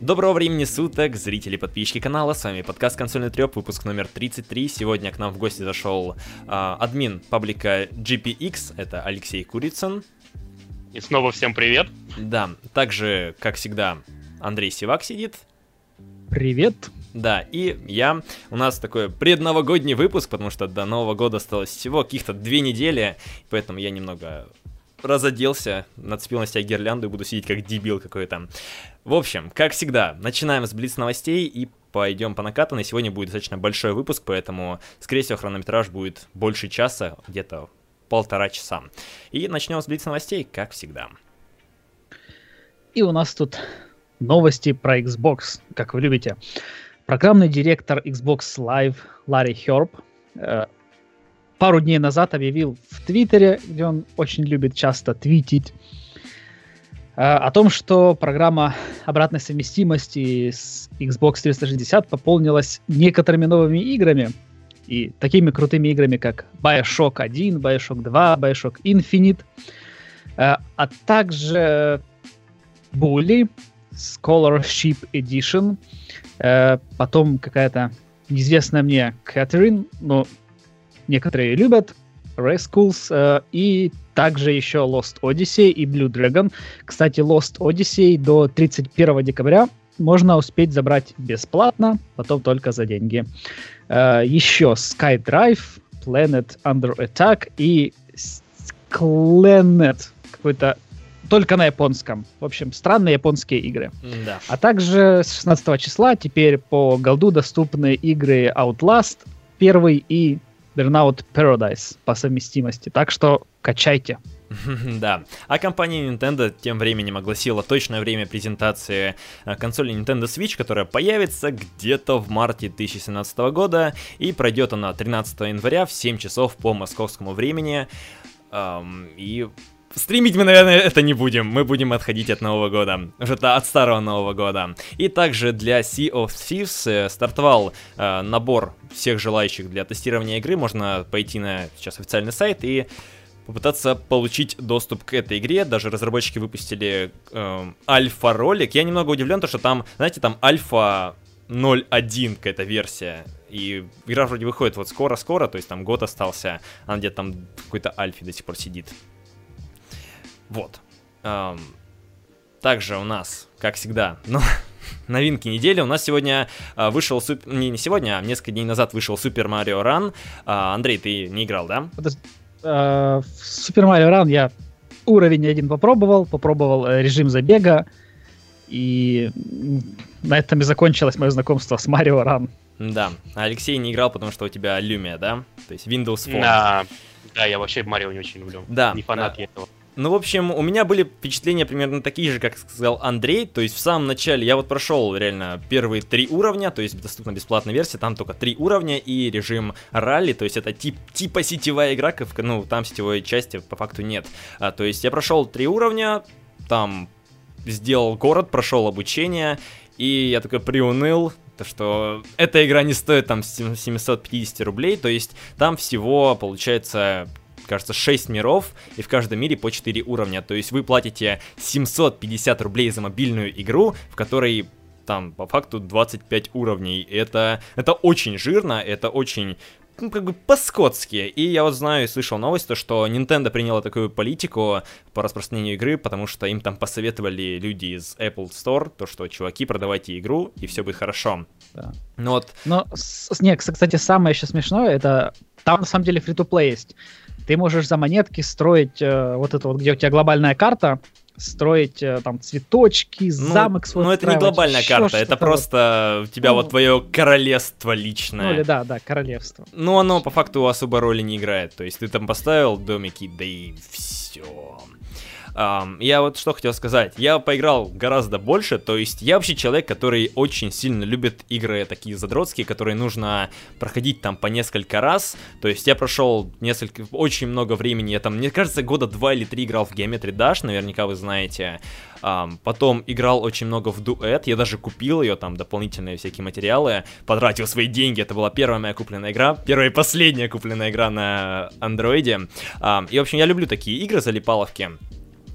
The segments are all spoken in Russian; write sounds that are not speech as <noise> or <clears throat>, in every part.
Доброго времени суток, зрители и подписчики канала, с вами подкаст Консольный Треп, выпуск номер 33. Сегодня к нам в гости зашел э, админ паблика GPX, это Алексей Курицын. И снова всем привет. Да, также, как всегда, Андрей Сивак сидит. Привет. Да, и я. У нас такой предновогодний выпуск, потому что до Нового года осталось всего каких-то две недели, поэтому я немного разоделся, нацепил на себя гирлянду и буду сидеть как дебил какой-то. В общем, как всегда, начинаем с блиц новостей и пойдем по накатанной. Сегодня будет достаточно большой выпуск, поэтому, скорее всего, хронометраж будет больше часа, где-то полтора часа. И начнем с блиц новостей, как всегда. И у нас тут новости про Xbox, как вы любите. Программный директор Xbox Live Ларри Херб пару дней назад объявил в Твиттере, где он очень любит часто твитить, э, о том, что программа обратной совместимости с Xbox 360 пополнилась некоторыми новыми играми. И такими крутыми играми, как Bioshock 1, Bioshock 2, Bioshock Infinite, э, а также Bully, Scholarship Edition, э, потом какая-то неизвестная мне Кэтрин, но некоторые любят, Rascals, э, и также еще Lost Odyssey и Blue Dragon. Кстати, Lost Odyssey до 31 декабря можно успеть забрать бесплатно, потом только за деньги. Э, еще SkyDrive, Planet Under Attack и Clanet, какой-то только на японском. В общем, странные японские игры. Да. А также с 16 числа теперь по голду доступны игры Outlast первый и Burnout Paradise по совместимости. Так что качайте. <laughs> Да. А компания Nintendo тем временем огласила точное время презентации э, консоли Nintendo Switch, которая появится где-то в марте 2017 года, и пройдет она 13 января в 7 часов по московскому времени. И Стримить мы, наверное, это не будем. Мы будем отходить от Нового года. Уже от старого Нового года. И также для Sea of Thieves э, стартовал э, набор всех желающих для тестирования игры. Можно пойти на сейчас официальный сайт и попытаться получить доступ к этой игре. Даже разработчики выпустили э, альфа-ролик. Я немного удивлен, то что там, знаете, там альфа 0.1 какая-то версия. И игра вроде выходит вот скоро-скоро, то есть там год остался, она где-то там в какой-то альфе до сих пор сидит. Вот. Эм, также у нас, как всегда, <laughs> ну, новинки недели. У нас сегодня э, вышел, суп... не, не сегодня, а несколько дней назад вышел Super Mario Run. Э, Андрей, ты не играл, да? Э, в Super Mario Run я уровень один попробовал, попробовал э, режим забега, и на этом и закончилось мое знакомство с Mario Run. Да, Алексей не играл, потому что у тебя Lumia, да? То есть Windows Phone. Да, да я вообще Марио не очень люблю. Да. Не фанат да. я этого. Ну, в общем, у меня были впечатления примерно такие же, как сказал Андрей. То есть в самом начале я вот прошел реально первые три уровня, то есть доступна бесплатная версия, там только три уровня и режим ралли, то есть это тип, типа сетевая игра, ну, там сетевой части по факту нет. А, то есть я прошел три уровня, там сделал город, прошел обучение, и я такой приуныл, то что эта игра не стоит там 750 рублей, то есть там всего получается кажется, 6 миров, и в каждом мире по 4 уровня. То есть вы платите 750 рублей за мобильную игру, в которой там по факту 25 уровней. Это, это очень жирно, это очень ну, как бы по-скотски. И я вот знаю и слышал новость, то, что Nintendo приняла такую политику по распространению игры, потому что им там посоветовали люди из Apple Store, то, что, чуваки, продавайте игру, и все будет хорошо. Да. Ну вот... Но, с, не, кстати, самое еще смешное, это там на самом деле фри-то-плей есть ты можешь за монетки строить э, вот это вот, где у тебя глобальная карта, строить э, там цветочки, ну, замок свой. Ну, это не глобальная карта, это просто у тебя ну, вот твое королевство личное. Ну, или да, да, королевство. Ну, оно по факту особо роли не играет. То есть ты там поставил домики, да и все. Um, я вот что хотел сказать. Я поиграл гораздо больше, то есть я вообще человек, который очень сильно любит игры такие задротские, которые нужно проходить там по несколько раз. То есть я прошел несколько, очень много времени, я там, мне кажется, года два или три играл в Geometry Dash, наверняка вы знаете. Um, потом играл очень много в Duet, я даже купил ее, там, дополнительные всякие материалы, потратил свои деньги, это была первая моя купленная игра, первая и последняя купленная игра на андроиде. Um, и, в общем, я люблю такие игры, залипаловки.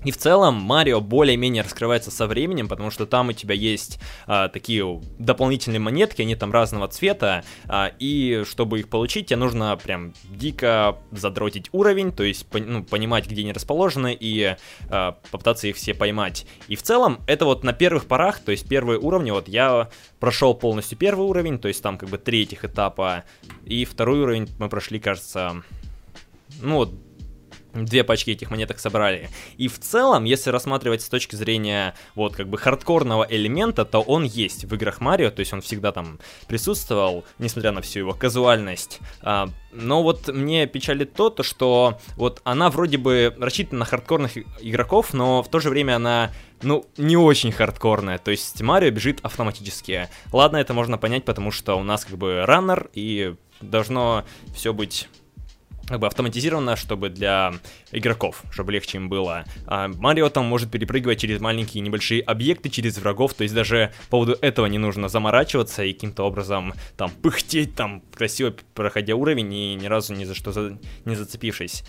И в целом Марио более-менее раскрывается со временем, потому что там у тебя есть а, такие дополнительные монетки, они там разного цвета, а, и чтобы их получить, тебе нужно прям дико задротить уровень, то есть ну, понимать, где они расположены, и а, попытаться их все поймать. И в целом это вот на первых порах, то есть первые уровни, вот я прошел полностью первый уровень, то есть там как бы три этих этапа, и второй уровень мы прошли, кажется, ну вот две пачки этих монеток собрали. И в целом, если рассматривать с точки зрения вот как бы хардкорного элемента, то он есть в играх Марио, то есть он всегда там присутствовал, несмотря на всю его казуальность. А, но вот мне печалит то, то, что вот она вроде бы рассчитана на хардкорных игроков, но в то же время она ну, не очень хардкорная, то есть Марио бежит автоматически. Ладно, это можно понять, потому что у нас как бы раннер, и должно все быть как бы автоматизировано, чтобы для игроков, чтобы легче им было. А Марио там может перепрыгивать через маленькие небольшие объекты, через врагов, то есть даже по поводу этого не нужно заморачиваться и каким-то образом там пыхтеть, там красиво проходя уровень и ни разу ни за что за... не зацепившись.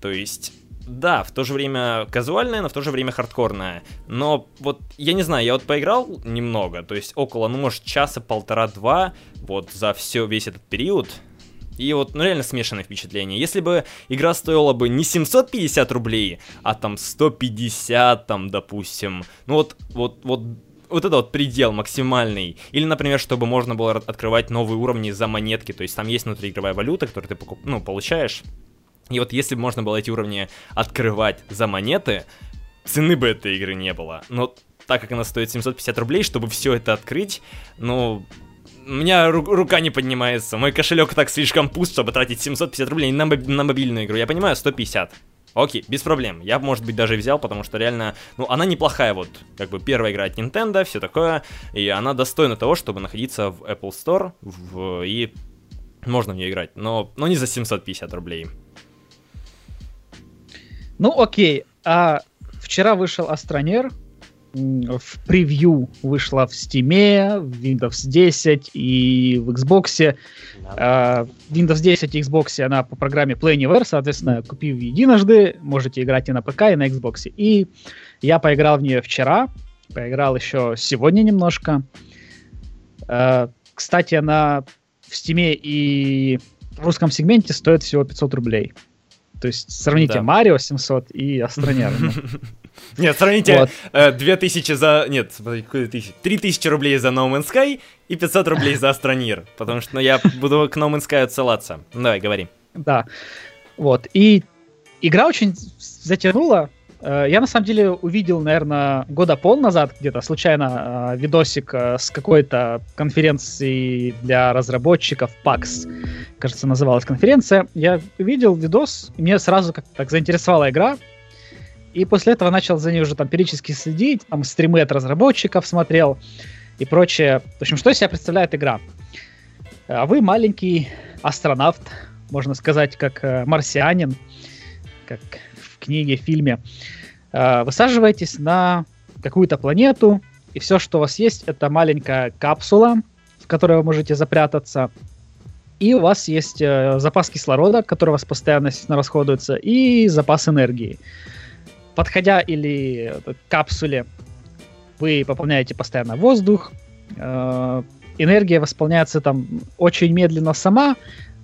То есть да, в то же время казуальная, но в то же время хардкорная. Но вот, я не знаю, я вот поиграл немного, то есть около, ну, может, часа, полтора-два, вот за все, весь этот период, и вот, ну реально смешанное впечатление. Если бы игра стоила бы не 750 рублей, а там 150, там, допустим, ну вот, вот, вот, вот это вот предел максимальный. Или, например, чтобы можно было открывать новые уровни за монетки, то есть там есть внутриигровая валюта, которую ты покуп... ну, получаешь. И вот если бы можно было эти уровни открывать за монеты, цены бы этой игры не было. Но так как она стоит 750 рублей, чтобы все это открыть, ну, у меня ру- рука не поднимается. Мой кошелек так слишком пуст, чтобы тратить 750 рублей на, на мобильную игру. Я понимаю, 150. Окей, без проблем. Я, может быть, даже взял, потому что реально, ну, она неплохая, вот, как бы первая игра от Nintendo, все такое, и она достойна того, чтобы находиться в Apple Store, в, и можно в нее играть, но, но не за 750 рублей. Ну, окей, а вчера вышел Астронер, в превью вышла в Steam, в Windows 10 и в Xbox. Да. Uh, Windows 10 и Xbox она по программе Play Anywhere, соответственно, купив единожды, можете играть и на ПК, и на Xbox. И я поиграл в нее вчера, поиграл еще сегодня немножко. Uh, кстати, она в Steam и в русском сегменте стоит всего 500 рублей. То есть сравните Марио 700 и Астронер. <laughs> Нет, сравните вот. э, 2000 за... Нет, 3000 рублей за No Man's Sky и 500 рублей за Астронир. Потому что ну, я буду к No Man's Sky отсылаться. Давай, говори. Да. Вот. И игра очень затянула. Э, я на самом деле увидел, наверное, года пол назад где-то случайно э, видосик э, с какой-то конференции для разработчиков PAX. Кажется, называлась конференция. Я увидел видос, и мне сразу как так заинтересовала игра. И после этого начал за ней уже там периодически следить, там стримы от разработчиков смотрел и прочее. В общем, что из себя представляет игра? А вы маленький астронавт, можно сказать, как э, марсианин, как в книге, фильме. Э, высаживаетесь на какую-то планету, и все, что у вас есть, это маленькая капсула, в которой вы можете запрятаться. И у вас есть э, запас кислорода, который у вас постоянно расходуется, и запас энергии подходя или к капсуле, вы пополняете постоянно воздух, э, энергия восполняется там очень медленно сама,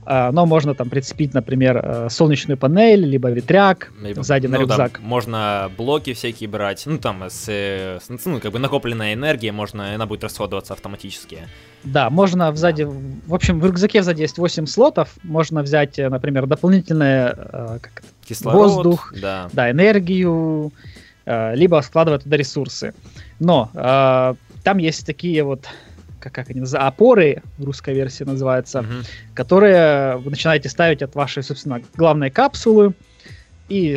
э, но можно там прицепить, например, э, солнечную панель, либо ветряк либо, сзади ну, на рюкзак. Да, можно блоки всякие брать, ну там с, с ну, как бы накопленная энергия, можно, она будет расходоваться автоматически. Да, можно сзади, да. в общем, в рюкзаке сзади есть 8 слотов, можно взять, например, дополнительное как Кислород, воздух, да. Да, энергию, э, либо складывать туда ресурсы. Но э, там есть такие вот как, как они называются, опоры, русская версия называется, угу. которые вы начинаете ставить от вашей, собственно, главной капсулы и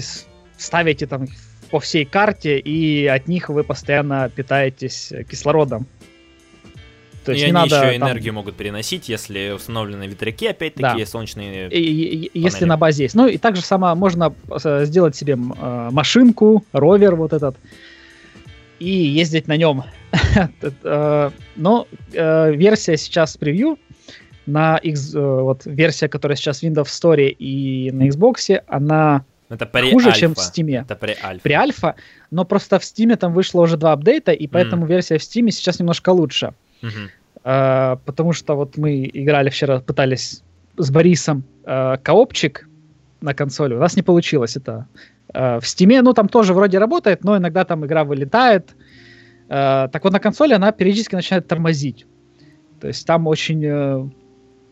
ставите там по всей карте, и от них вы постоянно питаетесь кислородом. То есть и не они надо, еще энергию там... могут переносить, если установлены ветряки, опять-таки, да. солнечные и, и, Если на базе есть. Ну и также само можно э, сделать себе э, машинку, ровер вот этот, и ездить на нем. <laughs> Э, но версия сейчас превью на X, вот версия, которая сейчас в Windows Store и на Xbox, она Это при хуже, альфа. чем в Steam. Это при альфа. При альфа, но просто в Steam там вышло уже два апдейта, и поэтому mm. версия в Steam сейчас немножко лучше. А, потому что вот мы играли вчера, пытались с Борисом а, коопчик на консоли. У нас не получилось это. А, в Steam, ну, там тоже вроде работает, но иногда там игра вылетает. А, так вот, на консоли она периодически начинает тормозить. То есть там очень э,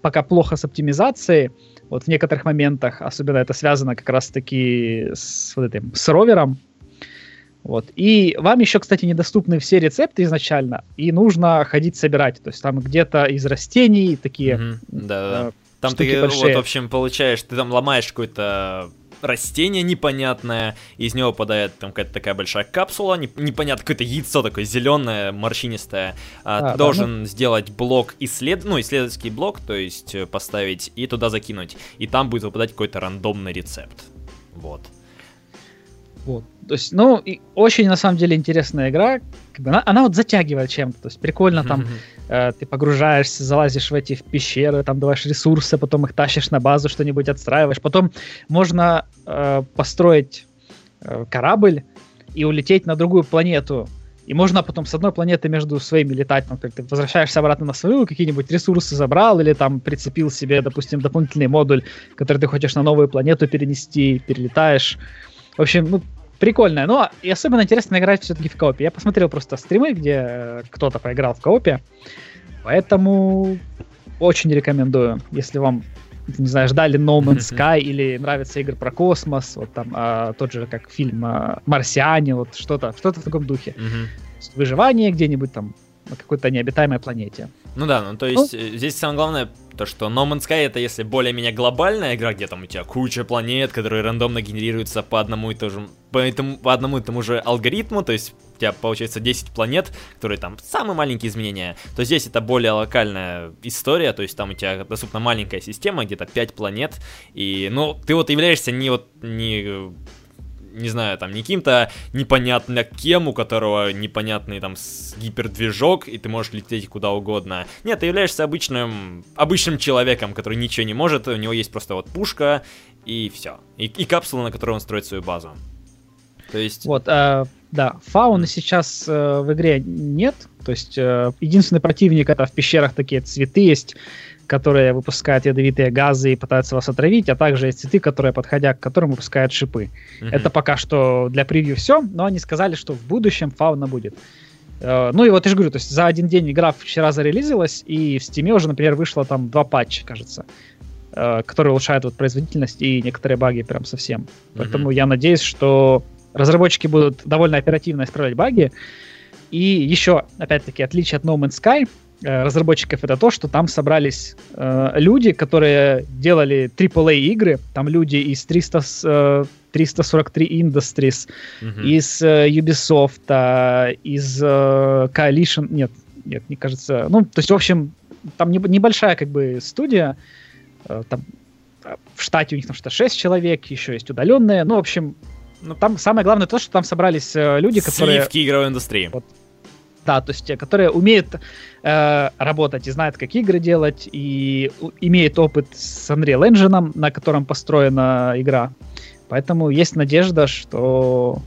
пока плохо с оптимизацией. Вот в некоторых моментах, особенно это связано как раз-таки с вот этим, с ровером. Вот. И вам еще, кстати, недоступны все рецепты изначально, и нужно ходить собирать. То есть там где-то из растений такие Мгм. Да-да-да. э, Там штуки ты, вот, большие. в общем, получаешь, ты там ломаешь какое-то растение непонятное, из него попадает там какая-то такая большая капсула, не- непонятно, какое-то яйцо такое зеленое, морщинистое. А, А, ты да, должен сделать блок исслед... ну, исследовательский блок, то есть э, поставить и туда закинуть. И там будет выпадать какой-то рандомный рецепт. Вот. Вот. То есть, ну, и очень на самом деле интересная игра. Как бы она, она вот затягивает чем-то. То есть прикольно там э, ты погружаешься, залазишь в эти в пещеры, там даваешь ресурсы, потом их тащишь на базу, что-нибудь отстраиваешь. Потом можно э, построить э, корабль и улететь на другую планету. И можно потом с одной планеты между своими летать, там, как ты возвращаешься обратно на свою, какие-нибудь ресурсы забрал, или там прицепил себе, допустим, дополнительный модуль, который ты хочешь на новую планету перенести, перелетаешь. В общем, ну, прикольная. Но и особенно интересно играть все-таки в коопе. Я посмотрел просто стримы, где э, кто-то поиграл в коопе. Поэтому очень рекомендую, если вам, не знаю, ждали No Man's Sky или нравятся игры про космос, вот там а, тот же как фильм а, «Марсиане», вот что-то, что-то в таком духе. Выживание где-нибудь там на какой-то необитаемой планете. Ну да, ну то есть э, здесь самое главное то, что No Man's Sky это если более-менее глобальная игра, где там у тебя куча планет, которые рандомно генерируются по одному и тому же, по, этому, по одному и тому же алгоритму, то есть у тебя получается 10 планет, которые там самые маленькие изменения, то здесь это более локальная история, то есть там у тебя доступна маленькая система, где-то 5 планет, и, ну, ты вот являешься не вот, не не знаю, там, не каким-то непонятно кем, у которого непонятный там гипердвижок, и ты можешь лететь куда угодно. Нет, ты являешься обычным, обычным человеком, который ничего не может, у него есть просто вот пушка, и все. И, и капсула, на которой он строит свою базу. То есть... Вот, э, да, фауны сейчас э, в игре нет. То есть э, единственный противник это в пещерах такие цветы есть, которые выпускают ядовитые газы и пытаются вас отравить, а также есть цветы, которые, подходя к которым, выпускают шипы. мгм. Это пока что для превью все, но они сказали, что в будущем фауна будет. Э, Ну и вот я же говорю, то есть за один день игра вчера зарелизилась, и в Steam уже, например, вышло там два патча, кажется, э, которые улучшают вот производительность и некоторые баги прям совсем. Поэтому я надеюсь, что разработчики будут довольно оперативно исправлять баги. И еще, опять-таки, отличие от No Man's Sky э, разработчиков это то, что там собрались э, люди, которые делали AAA игры. Там люди из 300, с, э, 343 Industries, Мгм. из э, Ubisoft, а, из э, Coalition, нет, нет, мне кажется, ну, то есть, в общем, там неб- небольшая как бы студия, э, там э, в штате у них там что-то 6 человек, еще есть удаленные, ну, в общем, ну, там самое главное то, что там собрались э, люди, которые... Сливки игровой индустрии. Вот. Да, то есть те, которые умеют э, работать и знают, как игры делать, и имеют опыт с Unreal Engine, на котором построена игра. Поэтому есть надежда, что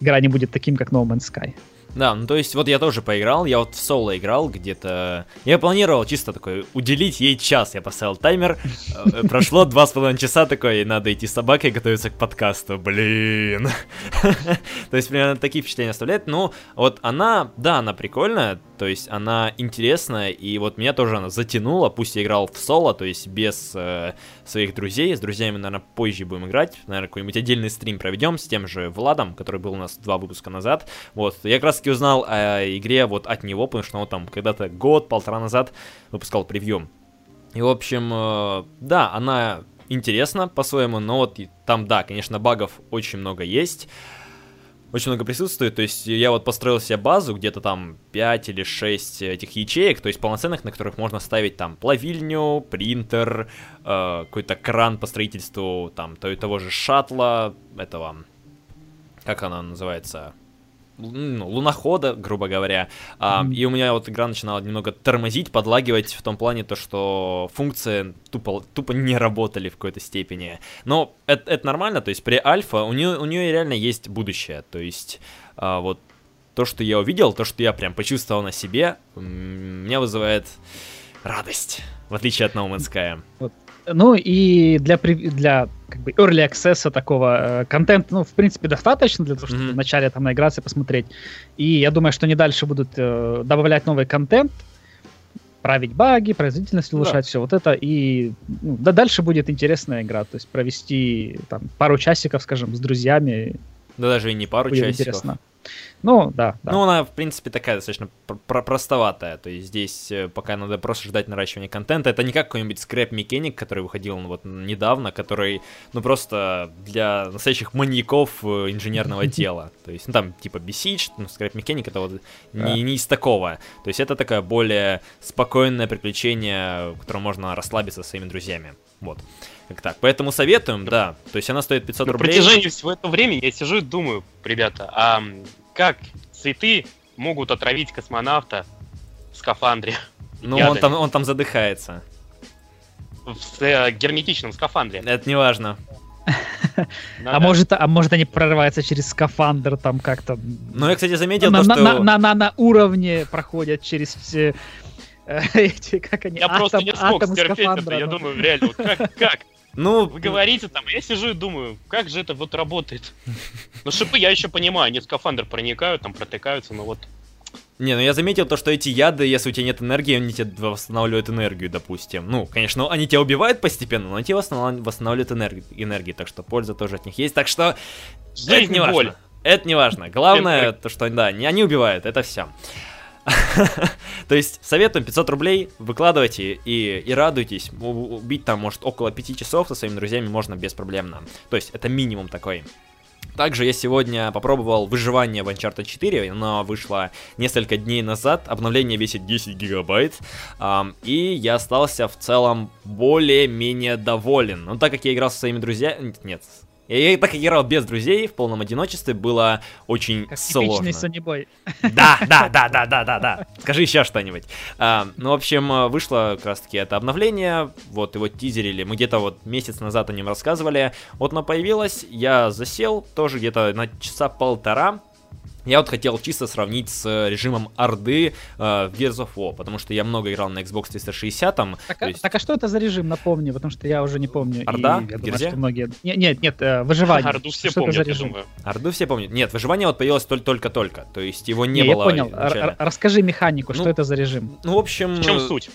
игра не будет таким, как No Man's Sky. Да, ну то есть вот я тоже поиграл, я вот в соло играл где-то... Я планировал чисто такой уделить ей час, я поставил таймер, э, прошло два с половиной часа такой, надо идти с собакой готовиться к подкасту, блин. <laughs> То есть примерно такие впечатления оставляет, но вот она, да, она прикольная, то есть она интересная, и вот меня тоже она затянула, пусть я играл в соло, то есть без э, своих друзей, с друзьями, наверное, позже будем играть, наверное, какой-нибудь отдельный стрим проведем с тем же Владом, который был у нас два выпуска назад, вот, я как раз таки узнал о игре вот от него, потому что он там когда-то год-полтора назад выпускал превью. И, в общем, э, да, она интересна по-своему, но вот там, да, конечно, багов очень много есть, очень много присутствует, то есть я вот построил себе базу, где-то там 5 или 6 этих ячеек, то есть полноценных, на которых можно ставить там плавильню, принтер, э, какой-то кран по строительству там то и того же шаттла, этого, как она называется, ну, лунохода, грубо говоря. Mm-hmm. И у меня вот игра начинала немного тормозить, подлагивать в том плане, то, что функции тупо, тупо не работали в какой-то степени. Но это, это нормально, то есть при альфа у нее, у нее реально есть будущее. То есть а, вот то, что я увидел, то, что я прям почувствовал на себе, меня вызывает радость, в отличие от No Man's Sky. Вот ну и для, для как бы early access такого э, контента, ну, в принципе, достаточно для того, чтобы mm-hmm. вначале там наиграться и посмотреть. И я думаю, что они дальше будут э, добавлять новый контент, править баги, производительность улучшать, да. все вот это. И ну, да, дальше будет интересная игра. То есть провести там пару часиков, скажем, с друзьями. Да даже и не пару будет часиков. Интересно. Ну, да, да. Ну, она, в принципе, такая достаточно пр- простоватая. То есть здесь э, пока надо просто ждать наращивания контента. Это не как какой-нибудь скрэп механик, который выходил ну, вот недавно, который, ну, просто для настоящих маньяков э, инженерного <laughs> тела. То есть, ну, там, типа, Besiege, ну, скрэп механик, это вот не, не из такого. То есть это такое более спокойное приключение, в котором можно расслабиться со своими друзьями. Вот. Как так. Поэтому советуем, да. То есть она стоит 500 рублей. На протяжении всего этого времени я сижу и думаю, ребята, а как цветы могут отравить космонавта в скафандре? Ну, он там, он там задыхается. В э, герметичном скафандре. Это не важно. А может, а может они прорываются через скафандр там как-то. Ну я, кстати, заметил, на, то, на, что... на, на, на, на уровне проходят через все <laughs> эти, как они, Я атом, просто не смог стерпеть это, я думаю, реально, вот как, как? Ну, вы говорите там, я сижу и думаю, как же это вот работает. Ну, шипы я еще понимаю, они в скафандр проникают, там протыкаются, но вот не, ну я заметил то, что эти яды, если у тебя нет энергии, они тебе восстанавливают энергию, допустим. Ну, конечно, они тебя убивают постепенно, но они тебе восстанавливают энергию, энергию так что польза тоже от них есть. Так что Жизнь это не важно. Это не важно. Главное, то, что да, они убивают, это все. <laughs> То есть советуем 500 рублей, выкладывайте и, и радуйтесь. Убить там, может, около 5 часов со своими друзьями можно беспроблемно. То есть это минимум такой. Также я сегодня попробовал выживание в Uncharted 4, оно вышло несколько дней назад, обновление весит 10 гигабайт, эм, и я остался в целом более-менее доволен. Но так как я играл со своими друзьями, нет, я так играл без друзей, в полном одиночестве, было очень как сложно. Сонибой. Да, да, да, да, да, да, да. Скажи еще что-нибудь. А, ну, в общем, вышло как раз таки это обновление, вот его тизерили, мы где-то вот месяц назад о нем рассказывали, вот оно появилось, я засел, тоже где-то на часа полтора, я вот хотел чисто сравнить с э, режимом Орды э, в Gears of War, потому что я много играл на Xbox 360. Там, так, а, есть... так а что это за режим, напомни, потому что я уже не помню. Орда? И, я думаю, что многие... Нет, нет, нет э, выживание. Орду все что помнят, за режим? Орду все помнят. Нет, выживание вот появилось только-только, то есть его не, не было я понял. Расскажи механику, ну, что это за режим? Ну, в общем... В чем суть?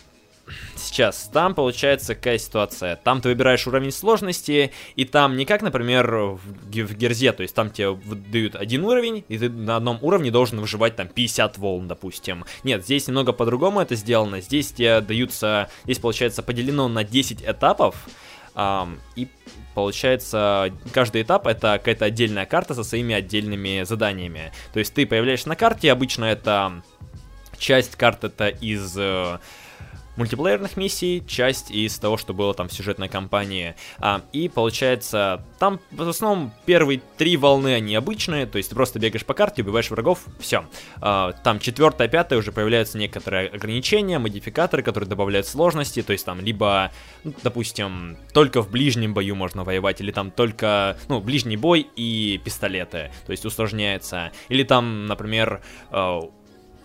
Сейчас, там получается какая ситуация. Там ты выбираешь уровень сложности, и там не как, например, в, в Герзе, то есть там тебе дают один уровень, и ты на одном уровне должен выживать там 50 волн, допустим. Нет, здесь немного по-другому это сделано. Здесь тебе даются, здесь получается поделено на 10 этапов, эм, и получается, каждый этап это какая-то отдельная карта со своими отдельными заданиями. То есть ты появляешься на карте, обычно это часть карты это из э, мультиплеерных миссий, часть из того, что было там в сюжетной кампании. А, и получается, там в основном первые три волны они обычные, то есть ты просто бегаешь по карте, убиваешь врагов, все. А, там четвертая, пятая уже появляются некоторые ограничения, модификаторы, которые добавляют сложности, то есть там либо, ну, допустим, только в ближнем бою можно воевать, или там только, ну, ближний бой и пистолеты, то есть усложняется. Или там, например, э,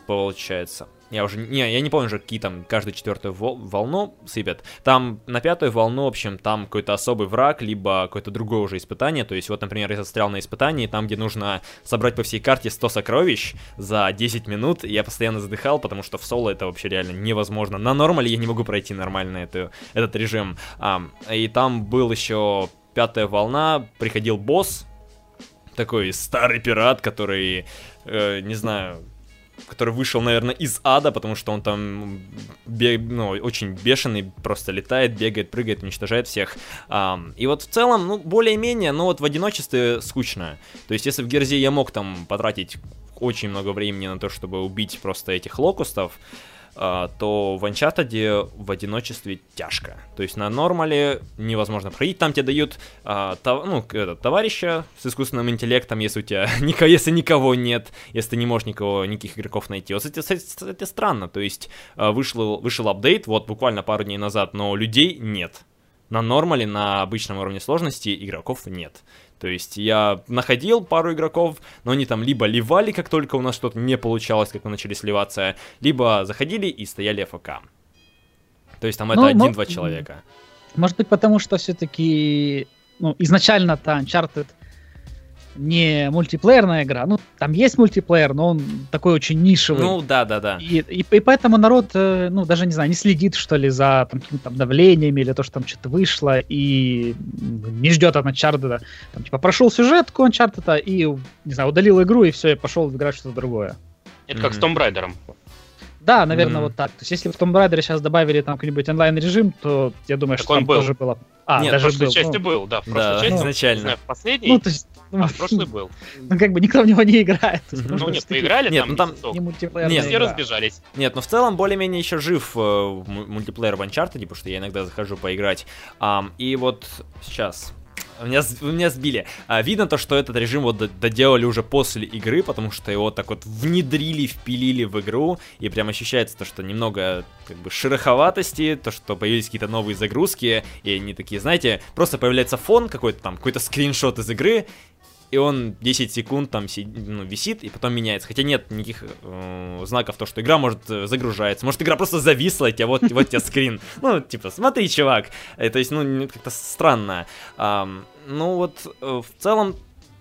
получается, я уже не, я не помню уже, какие там каждую четвертую волну сыпят. Там на пятую волну, в общем, там какой-то особый враг, либо какое-то другое уже испытание. То есть, вот, например, я застрял на испытании, там, где нужно собрать по всей карте 100 сокровищ за 10 минут. Я постоянно задыхал, потому что в соло это вообще реально невозможно. На нормале я не могу пройти нормально эту, этот режим. А, и там был еще пятая волна, приходил босс, такой старый пират, который, э, не знаю, который вышел, наверное, из ада, потому что он там бег, ну, очень бешеный, просто летает, бегает, прыгает, уничтожает всех. Um, и вот в целом, ну, более-менее, но вот в одиночестве скучно. То есть, если в Герзе я мог там потратить очень много времени на то, чтобы убить просто этих локустов, а, то в Uncharted в одиночестве тяжко. То есть на нормале невозможно проходить. Там тебе дают а, тов, ну, это, товарища с искусственным интеллектом, если у тебя <laughs> никого, если никого нет, если ты не можешь никого, никаких игроков найти. Вот это, это странно. То есть а, вышел, вышел апдейт, вот буквально пару дней назад, но людей нет. На нормале, на обычном уровне сложности игроков нет. То есть я находил пару игроков, но они там либо ливали, как только у нас что-то не получалось, как мы начали сливаться, либо заходили и стояли АФК. То есть там ну, это один-два человека. Может быть, потому что все-таки ну, изначально-то Uncharted не мультиплеерная игра. Ну, там есть мультиплеер, но он такой очень нишевый. Ну, да, да, да. И, и, и поэтому народ, э, ну, даже не знаю, не следит, что ли, за там, каким-то там давлениями или то, что там что-то вышло, и не ждет от Uncharted. Там, типа, прошел сюжетку Uncharted и, не знаю, удалил игру, и все, и пошел играть что-то другое. Это mm-hmm. как с Tomb Raider. Да, наверное, mm-hmm. вот так. То есть, если в Tomb Raider сейчас добавили там какой-нибудь онлайн-режим, то я думаю, так что там был. тоже было... А, Нет, даже в прошлой был. части ну, был, да, в прошлой да, части, изначально. Не знаю, в последней, ну, то есть, а в прошлой был. <laughs> Ну, как бы никто в него не играет. Ну, нет, поиграли нет, там, ну, там не все разбежались. Нет, но в целом более-менее еще жив э, мультиплеер в Uncharted, потому что я иногда захожу поиграть. И вот сейчас меня, меня сбили. А, видно то, что этот режим вот доделали уже после игры, потому что его так вот внедрили, впилили в игру, и прям ощущается то, что немного как бы шероховатости, то, что появились какие-то новые загрузки, и они такие, знаете, просто появляется фон какой-то там, какой-то скриншот из игры, и он 10 секунд там си, ну, висит и потом меняется. Хотя нет никаких э, знаков, то, что игра может э, загружается. Может, игра просто зависла, и вот, вот тебе скрин. <laughs> Ну, типа, смотри, чувак. Это, то есть, ну, как-то странно. Ну, вот, э, в целом,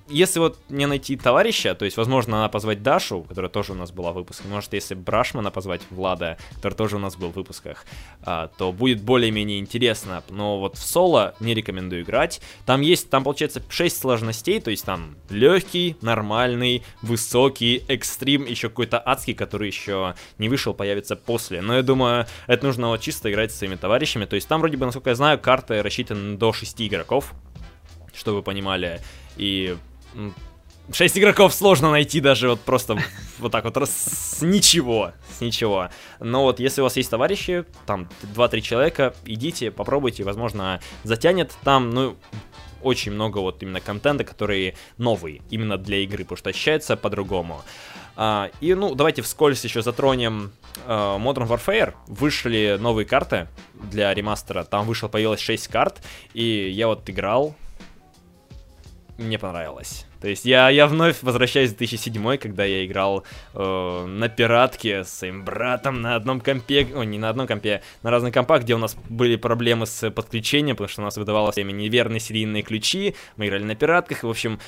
если вот не найти товарища, то есть, возможно, надо позвать Дашу, которая тоже у нас была в выпуске, может, если Брашмана позвать, Влада, который тоже у нас был в выпусках, а, то будет более-менее интересно. Но вот в соло не рекомендую играть. Там есть, там получается 6 сложностей, то есть там легкий, нормальный, высокий, экстрим, еще какой-то адский, который еще не вышел, появится после. Но я думаю, это нужно вот чисто играть с своими товарищами. То есть там вроде бы, насколько я знаю, карты рассчитаны до 6 игроков, чтобы вы понимали. И 6 игроков сложно найти даже вот просто вот так вот с ничего, с ничего. Но вот если у вас есть товарищи, там 2-3 человека, идите, попробуйте, возможно, затянет там, ну, очень много вот именно контента, который новый именно для игры, потому что ощущается по-другому. А, и, ну, давайте вскользь еще затронем uh, Modern Warfare. Вышли новые карты для ремастера. Там вышло, появилось 6 карт. И я вот играл, мне понравилось. То есть я, я вновь возвращаюсь в 2007, когда я играл э, на пиратке с своим братом на одном компе, о, не на одном компе, на разных компах, где у нас были проблемы с подключением, потому что у нас выдавалось время неверные серийные ключи, мы играли на пиратках, и, в общем,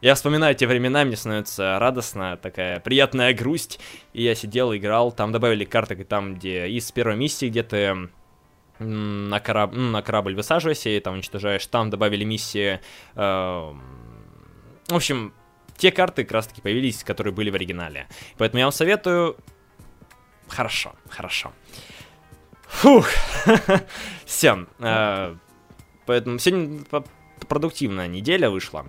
я вспоминаю те времена, мне становится радостно, такая приятная грусть, и я сидел, играл, там добавили карты, там, где из первой миссии, где ты на, кораб... ну, на корабль высаживаешься и там уничтожаешь. Там добавили миссии... Э... В общем, те карты как раз таки появились, которые были в оригинале. Поэтому я вам советую... Хорошо, хорошо. Фух. <laughs> Все. Э... Поэтому сегодня продуктивная неделя вышла.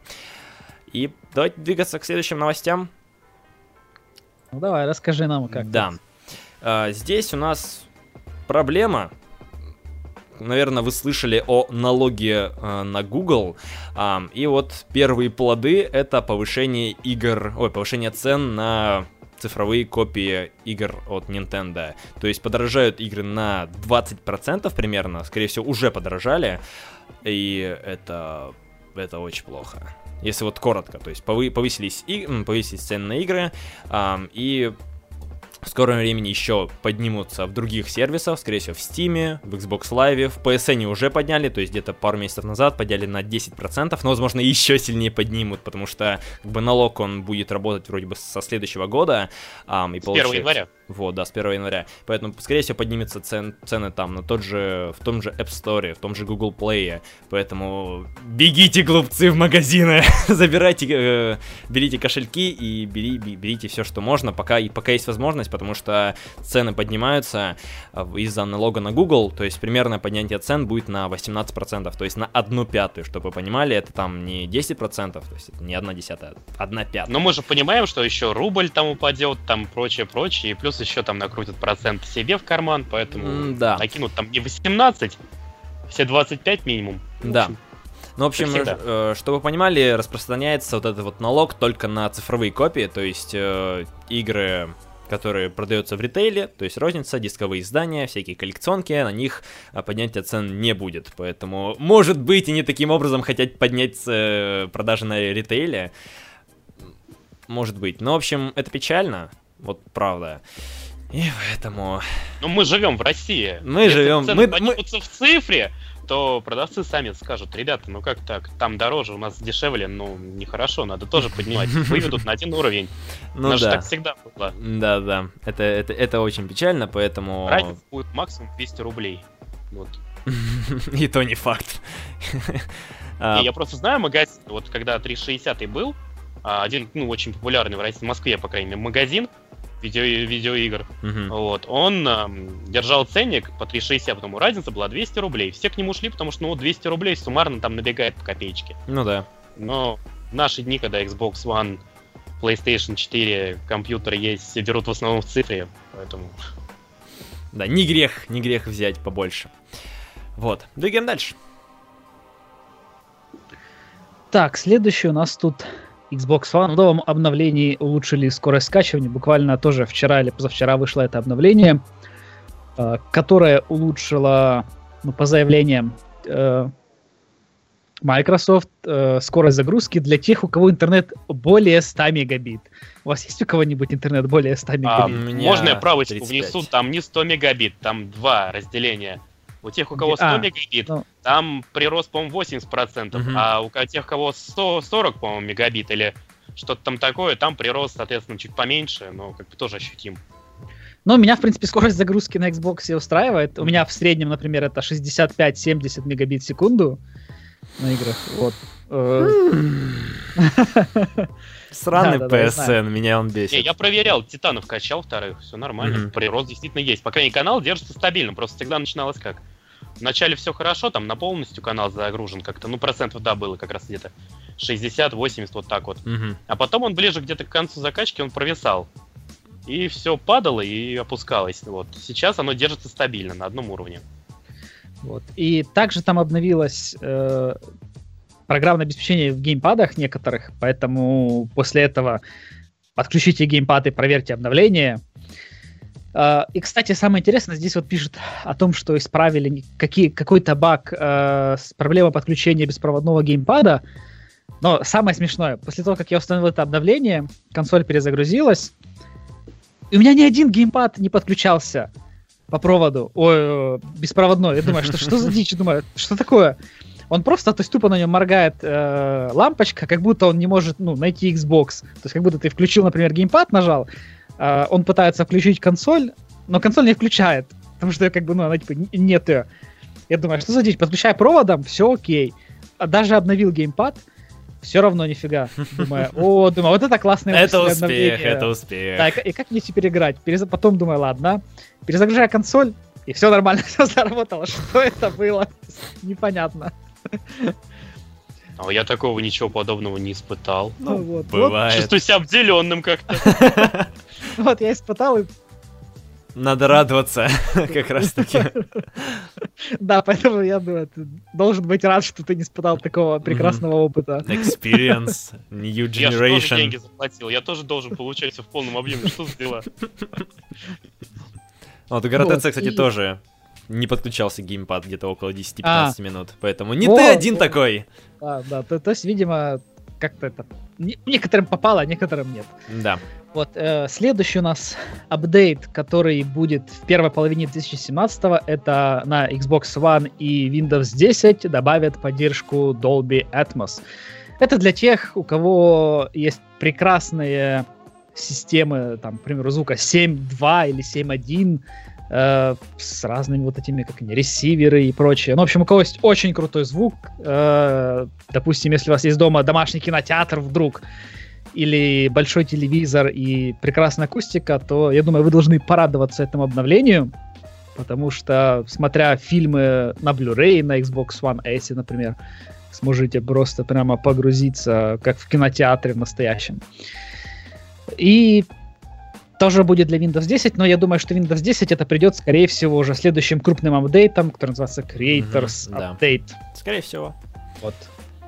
И давайте двигаться к следующим новостям. Ну давай, расскажи нам, как. Да. Uh, здесь у нас проблема, наверное, вы слышали о налоге э, на Google. Э, и вот первые плоды это повышение игр, ой, повышение цен на цифровые копии игр от Nintendo. То есть подорожают игры на 20% примерно, скорее всего, уже подорожали. И это, это очень плохо. Если вот коротко, то есть повысились, и, повысились цены на игры, э, и в скором времени еще поднимутся в других сервисах, скорее всего в Steam, в Xbox Live, в PSN уже подняли, то есть где-то пару месяцев назад подняли на 10%, но возможно еще сильнее поднимут, потому что как бы налог он будет работать вроде бы со следующего года. А, и с 1 января. Вот, да, с 1 января. Поэтому, скорее всего, поднимется цен, цены там на тот же, в том же App Store, в том же Google Play. Поэтому бегите, глупцы, в магазины, <laughs> забирайте, э, берите кошельки и бери, берите все, что можно, пока, и пока есть возможность, потому что цены поднимаются э, из-за налога на Google, то есть примерное поднятие цен будет на 18%, то есть на одну пятую, чтобы вы понимали, это там не 10%, то есть это не одна десятая, а одна пятая. Но мы же понимаем, что еще рубль там упадет, там прочее, прочее, и плюс еще там накрутят процент себе в карман, поэтому mm, да. накинут там не 18, все 25 минимум. Да. Ну, в общем, э, чтобы вы понимали, распространяется вот этот вот налог только на цифровые копии, то есть э, игры которые продаются в ритейле, то есть розница, дисковые издания, всякие коллекционки, на них э, поднятия цен не будет. Поэтому, может быть, и не таким образом хотят поднять э, продажи на ритейле. Может быть. Но, в общем, это печально. Вот правда. И поэтому... Ну, мы живем в России. Мы Если живем... Мы, мы... в цифре, то продавцы сами скажут, ребята, ну как так, там дороже, у нас дешевле, ну нехорошо, надо тоже поднимать. <laughs> Выведут на один уровень. Ну да. так всегда было. Да, да. Это, это, это очень печально, поэтому... Разница будет максимум 200 рублей. Вот. <laughs> И то не факт. <laughs> А. Я просто знаю магазин, вот когда 360 был, а, один, ну, очень популярный в России, в Москве, по крайней мере, магазин, видео, видеоигр. Uh-huh. Вот. Он э, держал ценник по 360, потому разница была 200 рублей. Все к нему шли, потому что, ну, 200 рублей суммарно там набегает по копеечке. Ну да. Но в наши дни, когда Xbox One, PlayStation 4, компьютеры есть, берут в основном в цифре, поэтому... Да, не грех, не грех взять побольше. Вот, двигаем дальше. Так, следующий у нас тут Xbox One. В новом обновлении улучшили скорость скачивания. Буквально тоже вчера или позавчера вышло это обновление, э, которое улучшило, ну, по заявлениям э, Microsoft, э, скорость загрузки для тех, у кого интернет более 100 мегабит. У вас есть у кого-нибудь интернет более 100 мегабит? А, можно я правочку внесу? Там не 100 мегабит, там два разделения. У тех, у кого 100 а, мегабит, ну... там прирост, по-моему, 80%, угу. а у тех, у кого 100, 40, по-моему, мегабит или что-то там такое, там прирост, соответственно, чуть поменьше, но как бы тоже ощутим. Ну, меня, в принципе, скорость загрузки на Xbox устраивает. У меня в среднем, например, это 65-70 мегабит в секунду на играх. Вот. Э. <laughs> Сраный PSN, меня он бесит. Я проверял, Титанов качал вторых, все нормально. Прирост действительно есть. По крайней мере, канал держится стабильно, просто всегда начиналось как? Вначале все хорошо, там на полностью канал загружен как-то, ну, процентов, да, было как раз где-то 60-80, вот так вот. Угу. А потом он ближе где-то к концу закачки, он провисал. И все падало и опускалось. Вот. Сейчас оно держится стабильно на одном уровне. Вот. И также там обновилось э, программное обеспечение в геймпадах некоторых, поэтому после этого подключите геймпад и проверьте обновление. Uh, и, кстати, самое интересное, здесь вот пишут о том, что исправили какие, какой-то баг uh, с проблемой подключения беспроводного геймпада. Но самое смешное, после того, как я установил это обновление, консоль перезагрузилась, и у меня ни один геймпад не подключался по проводу, ой, беспроводной. Я думаю, что, что за дичь? Думаю, что такое? Он просто, то есть тупо на нем моргает э, лампочка, как будто он не может ну, найти Xbox. То есть как будто ты включил, например, геймпад, нажал, э, он пытается включить консоль, но консоль не включает, потому что как бы, ну, она типа нет ее. Я думаю, что за дичь? Подключай проводом, все окей. А даже обновил геймпад, все равно нифига. Думаю, о, думаю, вот это классное Это успех, обновление. это успех. Да, и, и как мне теперь играть? Перез... Потом думаю, ладно, перезагружаю консоль, и все нормально, <laughs> все заработало. Что это было? Непонятно. А я такого ничего подобного не испытал. Ну, ну вот. Бывает. Чувствую себя обделенным как-то. <laughs> Вот, я испытал и надо радоваться, <laughs> как раз таки. <laughs> Да, поэтому я думаю, ты должен быть рад, что ты не испытал такого прекрасного опыта. Experience, new generation. Я тоже деньги заплатил, я тоже должен получать в полном объеме. Что за дела? Вот, у Гаратеца, кстати, тоже не подключался геймпад где-то около 10-15 а. минут. Поэтому не ты один такой. Да, да, то, то есть, видимо, как-то это... Некоторым попало, а некоторым нет. Да. Вот, э, следующий у нас апдейт, который будет в первой половине 2017 это на Xbox One и Windows 10 добавят поддержку Dolby Atmos. Это для тех, у кого есть прекрасные системы, там, к примеру, звука 7.2 или 7.1, э, с разными вот этими, как они, ресиверы и прочее. Ну, в общем, у кого есть очень крутой звук, э, допустим, если у вас есть дома домашний кинотеатр вдруг, или большой телевизор и прекрасная акустика, то я думаю, вы должны порадоваться этому обновлению, потому что, смотря фильмы на Blu-ray, на Xbox One S, например, сможете просто прямо погрузиться, как в кинотеатре в настоящем. И тоже будет для Windows 10, но я думаю, что Windows 10 это придет, скорее всего, уже следующим крупным апдейтом, который называется Creators mm-hmm, Update. Да. Скорее всего. Вот.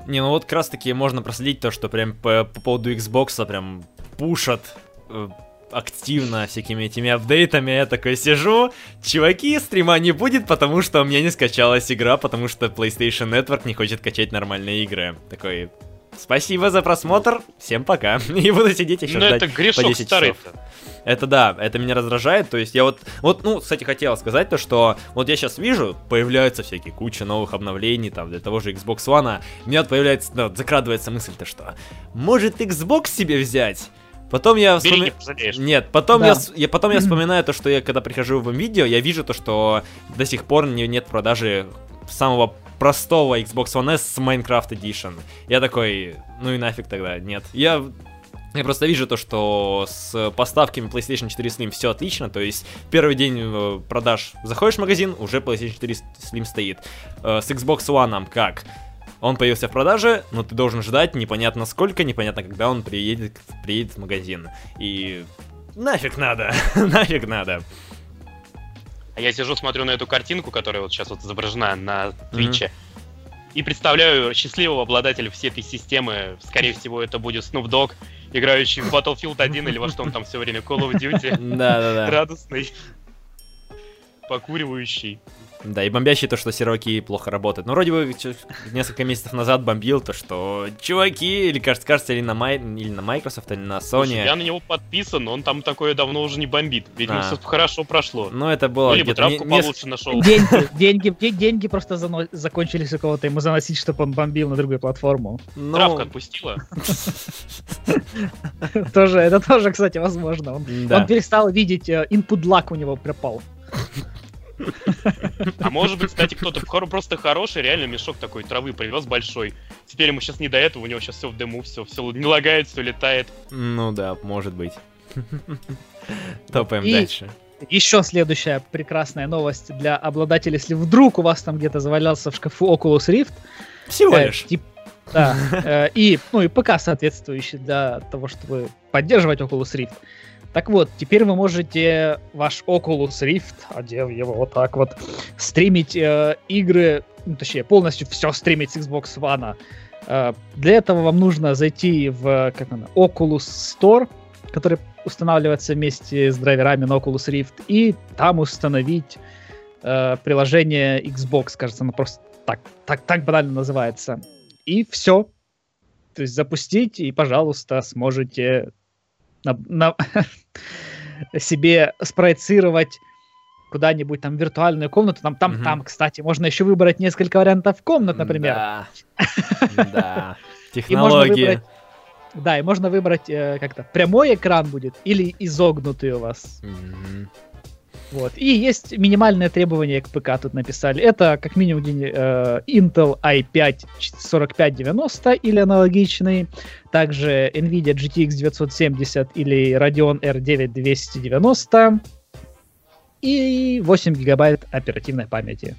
Не, ну вот как раз таки можно проследить то, что прям по, по поводу Xbox прям пушат э, активно всякими этими апдейтами. Я такой сижу, чуваки, стрима не будет, потому что у меня не скачалась игра, потому что PlayStation Network не хочет качать нормальные игры. Такой, спасибо за просмотр, всем пока. <laughs> И буду сидеть еще Но ждать это грешок по 10 старый часов. Это да, это меня раздражает, то есть я вот, вот, ну, кстати, хотел сказать то, что вот я сейчас вижу, появляются всякие куча новых обновлений, там, для того же Xbox One, у меня вот появляется, вот закрадывается мысль-то, что может Xbox себе взять? Потом я вспоми... не Нет, потом, Да. я, я, потом я <clears throat> вспоминаю то, что я когда прихожу в видео, я вижу то, что до сих пор не, нет продажи самого простого Xbox One S с Minecraft Edition. Я такой, ну и нафиг тогда, нет. Я, я просто вижу то, что с поставками PlayStation 4 Slim все отлично, то есть первый день э, продаж заходишь в магазин, уже PlayStation 4 Slim стоит. Э, С Xbox One как? Он появился в продаже, но ты должен ждать непонятно сколько, непонятно когда он приедет, приедет в магазин. И нафиг надо, <laughs> нафиг надо. А я сижу, смотрю на эту картинку, которая вот сейчас вот изображена на Твиче. И представляю счастливого обладателя всей этой системы. Скорее всего, это будет Snoop Dogg, играющий в Battlefield 1 или во что он там все время, Call of Duty. <laughs> Да-да-да. Радостный. Покуривающий. Да, и бомбящий то, что серваки плохо работают. Ну, вроде бы несколько месяцев назад бомбил то, что чуваки, или кажется, кажется, или на, Май... или на Microsoft, или на Слушай, Sony. я на него подписан, но он там такое давно уже не бомбит. Видимо, А. все хорошо прошло. Ну, это было Ну, либо где-то не- травку неск- получше нашел. Деньги, деньги, де- деньги просто зано- закончились у кого-то, ему заносить, чтобы он бомбил на другую платформу. Ну, Травка отпустила. <laughs> Тоже, это тоже, кстати, возможно. Он перестал видеть, э, input lag у него пропал. А может быть, кстати, кто-то просто хороший, реально мешок такой травы привез большой. Теперь ему сейчас не до этого, у него сейчас все в дыму, все, все не лагает, все летает. Ну да, может быть. <laughs> Топаем И- дальше. Еще следующая прекрасная новость для обладателей, если вдруг у вас там где-то завалялся в шкафу Oculus Rift. Всего э, лишь. тип- да, <laughs> э, и, ну, и ПК соответствующий для того, чтобы поддерживать Oculus Rift. Так вот, теперь вы можете ваш Oculus Rift, одев его вот так вот, стримить э, игры, ну, точнее, полностью все стримить с Xbox One. Э, для этого вам нужно зайти в как она, Oculus Store, который устанавливается вместе с драйверами на Oculus Rift, и там установить э, приложение Xbox, кажется, оно просто так, так, так банально называется. И все. То есть запустить, и, пожалуйста, сможете на- на- <laughs> себе спроецировать куда-нибудь там виртуальную комнату. Там, там, Мгм. там, кстати, можно еще выбрать несколько вариантов комнат, например. Да. <laughs> Да. Технологии. да, и можно выбрать э, как-то прямой экран будет или изогнутый у вас. Вот. И есть минимальные требования к ПК тут написали. Это как минимум э, Intel i5 4590 или аналогичный, также Nvidia GTX 970 или Radeon R9 290 и 8 гигабайт оперативной памяти.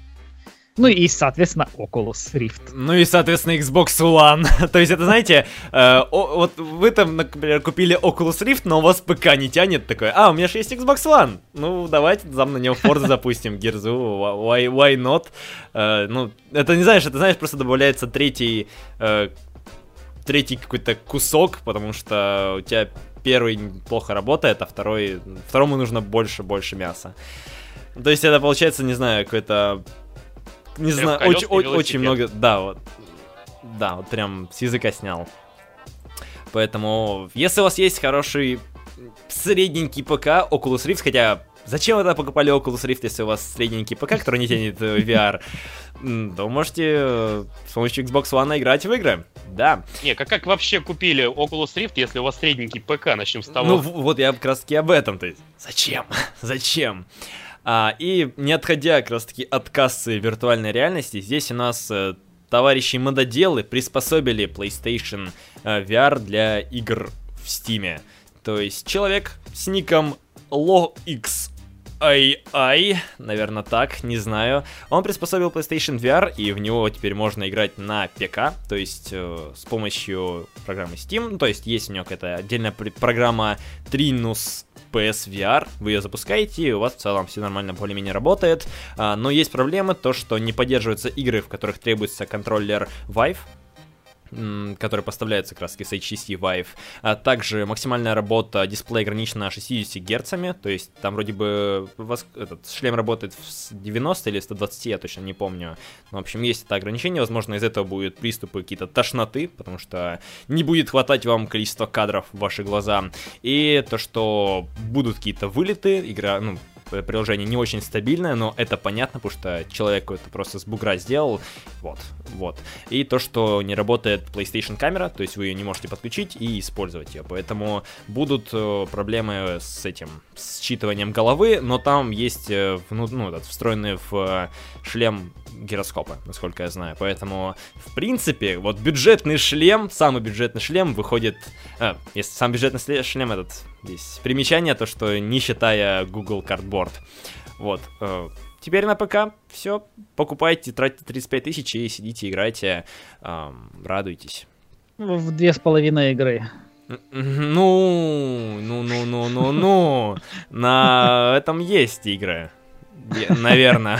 Ну и, соответственно, Oculus Rift. Ну и, соответственно, Xbox One. <laughs> То есть, это, знаете, э, о- вот вы там, например, купили Oculus Rift, но у вас ПК не тянет такой, а, у меня же есть Xbox One. Ну, давайте там на него Forza <laughs> запустим, Герзу, why, why not? Э, ну, это не знаешь, это, знаешь, просто добавляется третий, э, третий какой-то кусок, потому что у тебя первый плохо работает, а второй, второму нужно больше-больше мяса. То есть это получается, не знаю, какой-то не знаю, очень, очень велосипед. много, да, вот, да, вот прям с языка снял. Поэтому, если у вас есть хороший средненький ПК, Oculus Rift, хотя зачем вы тогда покупали Oculus Rift, если у вас средненький ПК, который не тянет э, VR, то можете э, с помощью Xbox One играть в игры. Да. Не, как, как вообще купили Oculus Rift, если у вас средненький ПК, начнем с того. Ну вот я как раз таки об этом. То есть, зачем? <laughs> зачем? А, и не отходя как раз таки от кассы виртуальной реальности, здесь у нас э, товарищи мододелы приспособили PlayStation э, VR для игр в Стиме. То есть человек с ником LoX AI, наверное так, не знаю. Он приспособил PlayStation VR, и в него теперь можно играть на ПК, то есть э, с помощью программы Steam. Ну, то есть есть у него какая-то отдельная программа Trinus PS VR, вы ее запускаете, и у вас в целом все нормально более-менее работает. А, но есть проблемы, то что не поддерживаются игры, в которых требуется контроллер Vive, который поставляется как раз с HTC Vive. А также максимальная работа дисплея ограничена 60 Гц, то есть там вроде бы вас, этот шлем работает в 90 или 120, я точно не помню. Но, в общем, есть это ограничение, возможно, из этого будут приступы какие-то тошноты, потому что не будет хватать вам количество кадров в ваши глаза. И то, что будут какие-то вылеты, игра, ну, приложение не очень стабильное, но это понятно, потому что человек это просто с бугра сделал. Вот, вот. И то, что не работает PlayStation камера, то есть вы ее не можете подключить и использовать ее. Поэтому будут э, проблемы с этим, с считыванием головы, но там есть э, ну, ну, этот, встроенный в шлем гироскопы, насколько я знаю. Поэтому, в принципе, вот бюджетный шлем, самый бюджетный шлем выходит... А, если сам бюджетный шлем этот... Здесь примечание, то что не считая Google Cardboard. Вот. Э, теперь на ПК все. Покупайте, тратите 35 тысяч и сидите, играйте, радуйтесь. В две с половиной игры. Ну, ну, ну, ну, ну, ну. <laughs> На этом есть игры. Наверное.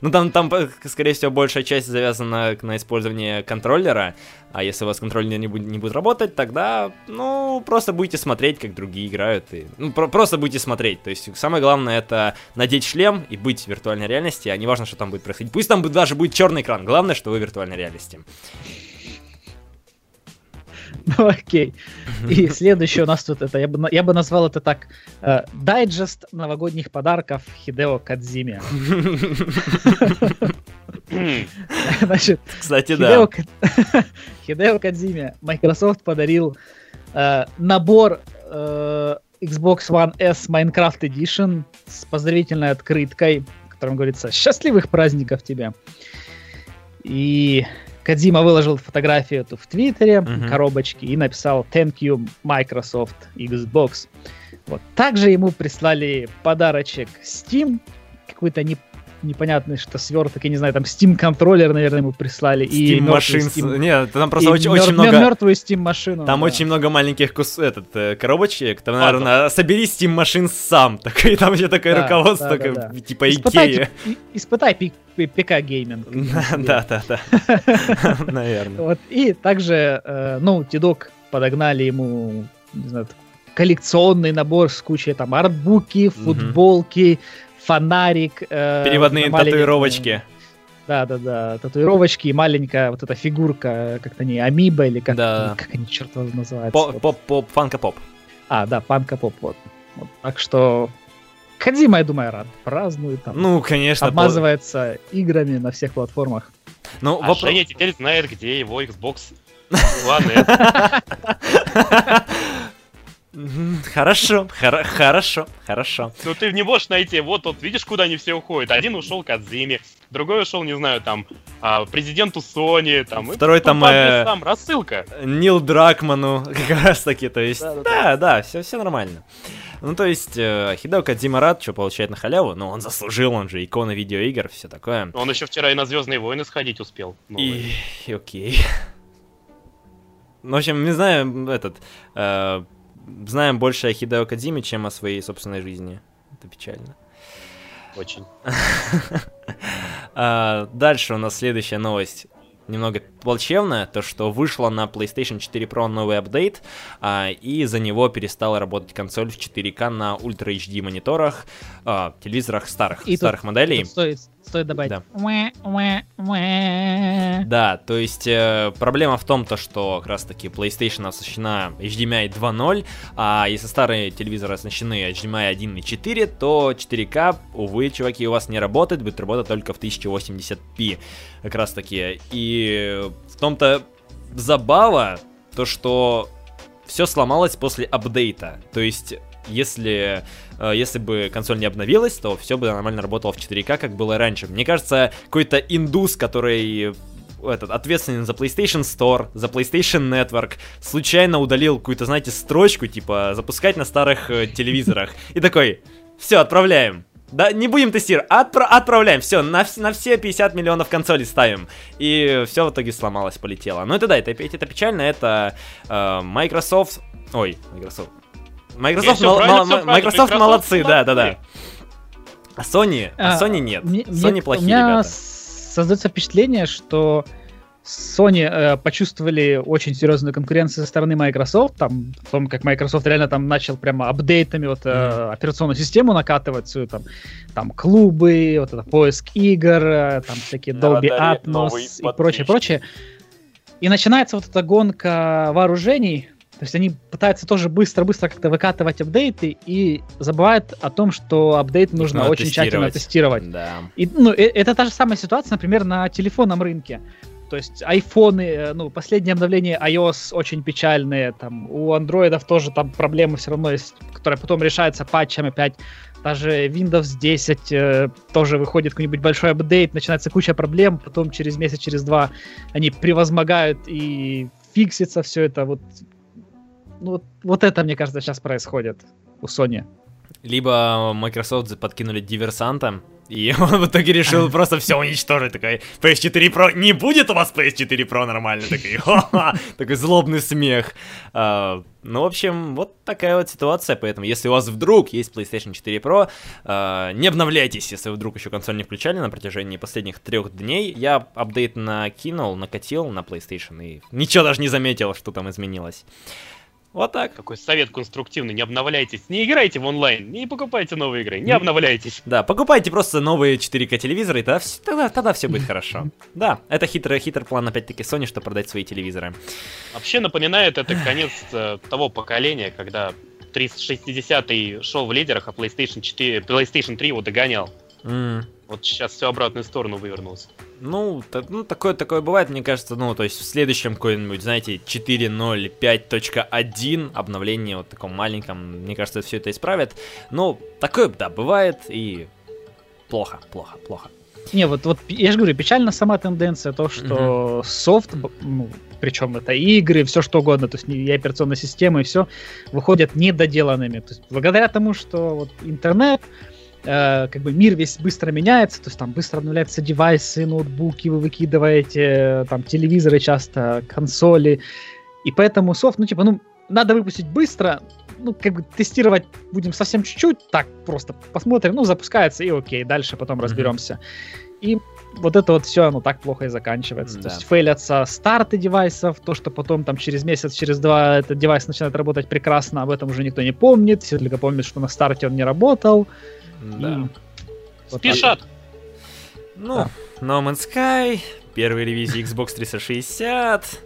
Ну, там, там, скорее всего, большая часть завязана на использовании контроллера, а если у вас контроллер не будет, не будет работать, тогда, ну, просто будете смотреть, как другие играют, и, ну, про просто будете смотреть, то есть самое главное это надеть шлем и быть в виртуальной реальности, а не важно, что там будет происходить. Пусть там даже будет черный экран, главное, что вы в виртуальной реальности. <laughs> Ну окей. И следующее у нас тут это, я бы, я бы назвал это так, э, дайджест новогодних подарков Хидео Кадзиме. <laughs> <laughs> Значит, кстати, Хидео, да. Хидео Кадзиме Microsoft подарил э, набор э, Xbox One S Minecraft Edition с поздравительной открыткой, в котором говорится «Счастливых праздников тебе!» И Кадзима выложил фотографию эту в Твиттере, uh-huh. коробочки, и написал «Thank you, Microsoft Xbox». Вот. Также ему прислали подарочек Steam, какой-то не непонятный что сверток, я не знаю, там Steam контроллер, наверное, ему прислали. Steam и машин. Steam... Нет, там просто очень, мер... очень много. Мертвую Steam машину. Там да. очень много маленьких кус... этот, э, коробочек. Там, наверное, собери Steam машин сам. <laughs> Такой, там еще такое да, руководство, да, да, да. типа Икея. Испытай ПК гейминг. <laughs> Да, да, да. <laughs> Наверное. Вот. И также, э, ну, Титок подогнали ему, не знаю, коллекционный набор с кучей там артбуки, футболки, фонарик. Э, Переводные татуировочки. Да, да, да, татуировочки и маленькая вот эта фигурка, как-то не амибо или как, да. как они, черт его называются. Поп-поп, Funko Pop. А, да, Funko Pop, вот. вот. Так что Кадима, я думаю, рад. Празднует там. Ну, конечно. Обмазывается по... играми на всех платформах. Ну, а вопрос... Женя теперь знает, где его Xbox <laughs> One <laughs> <laughs> Хорошо, хорошо, хорошо. Ну ты не можешь найти, вот тут видишь, куда они все уходят. Один ушел к Адзиме, другой ушел, не знаю, там, а, президенту Sony, там. Второй там... Э, там рассылка. Нил Дракману, <laughs> как раз таки, то есть, да, да, да, все, все нормально. Ну, то есть, э, Хидео Кадзима рад, что получает на халяву, но он заслужил, он же икона видеоигр, все такое. Он еще вчера и на Звездные войны сходить успел. И, окей. <laughs> Ну, в общем, не знаю, этот, э, знаем больше о Хидео Кадзиме, чем о своей собственной жизни. Это печально. Очень. <laughs> А, дальше у нас следующая новость немного плачевная, то что вышла на PlayStation 4 Pro новый апдейт, а, и за него перестала работать консоль в 4К на Ultra HD мониторах, а, телевизорах старых, и старых тут, моделей. Тут стоит, стоит добавить. Да. да, то есть э, проблема в том, то, что как раз таки PlayStation оснащена HDMI 2.0, а если старые телевизоры оснащены HDMI 1.4, то 4К, увы, чуваки, у вас не работает, будет работать только в 1080p как раз таки. И в том-то забава, то что все сломалось после апдейта. То есть, если, э, если бы консоль не обновилась, то все бы нормально работало в 4К, как было раньше. Мне кажется, какой-то индус, который этот, ответственный за PlayStation Store, за PlayStation Network, случайно удалил какую-то, знаете, строчку, типа, запускать на старых э, телевизорах. И такой, все, отправляем. Да, не будем тестировать, отпра- отправляем, все, на, на все 50 миллионов консолей ставим. И все в итоге сломалось, полетело. Ну это да, это, это печально, это э, Microsoft... Ой, Microsoft... Microsoft, мол- правильно, мол- правильно, Microsoft Microsoft молодцы, да, да, да. А Sony, а А, Sony нет. Мне- Sony мне- плохие у меня ребята. создается впечатление, что Sony э, почувствовали очень серьезную конкуренцию со стороны Microsoft, там, в том, как Microsoft реально там начал прямо апдейтами вот, э, операционную систему накатывать, свою там, там клубы, вот это поиск игр, э, там всякие Dolby Atmos и прочее, прочее. И начинается вот эта гонка вооружений, то есть они пытаются тоже быстро-быстро как-то выкатывать апдейты и забывают о том, что апдейт нужно надо очень тщательно тестировать. Да. И, ну, э- это та же самая ситуация, например, на телефонном рынке. То есть айфоны, э, ну, последнее обновление iOS очень печальные, там, у андроидов тоже там проблемы все равно есть, которые потом решаются патчами опять. Даже Windows 10 э, тоже выходит какой-нибудь большой апдейт, начинается куча проблем, потом через месяц, через два они превозмогают и фиксится все это. Вот, вот, вот это, мне кажется, сейчас происходит у Sony. Либо Microsoft подкинули диверсанта, и <laughs> он в итоге решил просто все уничтожить. Такой, PS4 Pro, не будет у вас PS4 Pro нормально? Такой, <laughs> ха-ха, такой злобный смех. А, ну, в общем, вот такая вот ситуация, поэтому если у вас вдруг есть PlayStation 4 Pro, а, не обновляйтесь, если вы вдруг еще консоль не включали на протяжении последних трех дней. Я апдейт накинул, накатил на PlayStation и ничего даже не заметил, что там изменилось. Вот так. Какой совет конструктивный, не обновляйтесь, не играйте в онлайн, не покупайте новые игры, не обновляйтесь. Да, покупайте просто новые 4К телевизоры, и тогда, тогда, тогда все будет <laughs> хорошо. Да, это хитрый, хитрый план, опять-таки, Sony, что продать свои телевизоры. Вообще напоминает это конец э, того поколения, когда 360 шел в лидерах, а PlayStation 4, PlayStation 3 его догонял. М, Вот сейчас все обратную сторону вывернулось. Ну, та- ну, такое, такое бывает, мне кажется, ну, то есть в следующем какой-нибудь, знаете, 4.0.5.1 обновление вот таком маленьком, мне кажется, все это исправит. Ну, такое, да, бывает, и плохо, плохо, плохо. Не, вот, вот я же говорю, печально сама тенденция, то, что софт, б- ну, причем это игры, все что угодно, то есть и операционная система, и все, выходят недоделанными. То есть благодаря тому, что вот интернет, э, как бы мир весь быстро меняется, то есть там быстро обновляются девайсы, ноутбуки, вы выкидываете, э, там телевизоры часто, консоли, и поэтому софт, ну типа, ну надо выпустить быстро, ну как бы тестировать будем совсем чуть-чуть, так просто посмотрим, ну запускается и окей, дальше потом разберемся. И вот это вот все, оно так плохо и заканчивается. Да. То есть фейлятся старты девайсов, то, что потом там через месяц, через два этот девайс начинает работать прекрасно, об этом уже никто не помнит, все только помнят, что на старте он не работал. Да. И вот Спешат. Ну, No Man's Sky, первые ревизии Xbox 360,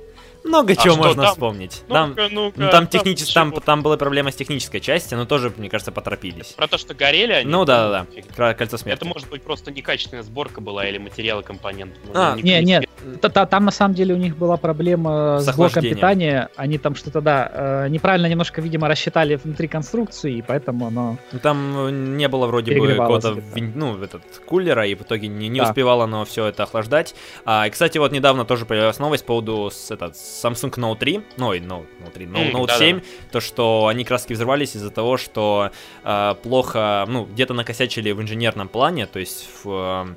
много А чего что можно там? вспомнить. Там, Ну-ка, ну-ка, ну, там, технически, там, там была проблема с технической части, но тоже, мне кажется, поторопились. Про то, что горели они? Ну да, да, да. Кольцо смерти. Это может быть просто некачественная сборка была или материалы компонент. Ну, А, не- Не, не- нет, Там на самом деле у них была проблема С с блоком питания. Они там что-то, да, э, неправильно немножко, видимо, рассчитали внутри конструкции, и поэтому оно... Ну, Там э, не было вроде бы какого-то ну, этот, кулера, и в итоге не, не Да. успевало оно все это охлаждать. А, и, кстати, вот недавно тоже появилась новость по поводу с, этот, Samsung Note 3, ну, ой, Note, Note 3, Note, Note да-да. 7, то, что они краски взорвались из-за того, что а, плохо, ну, где-то накосячили в инженерном плане, то есть в... а,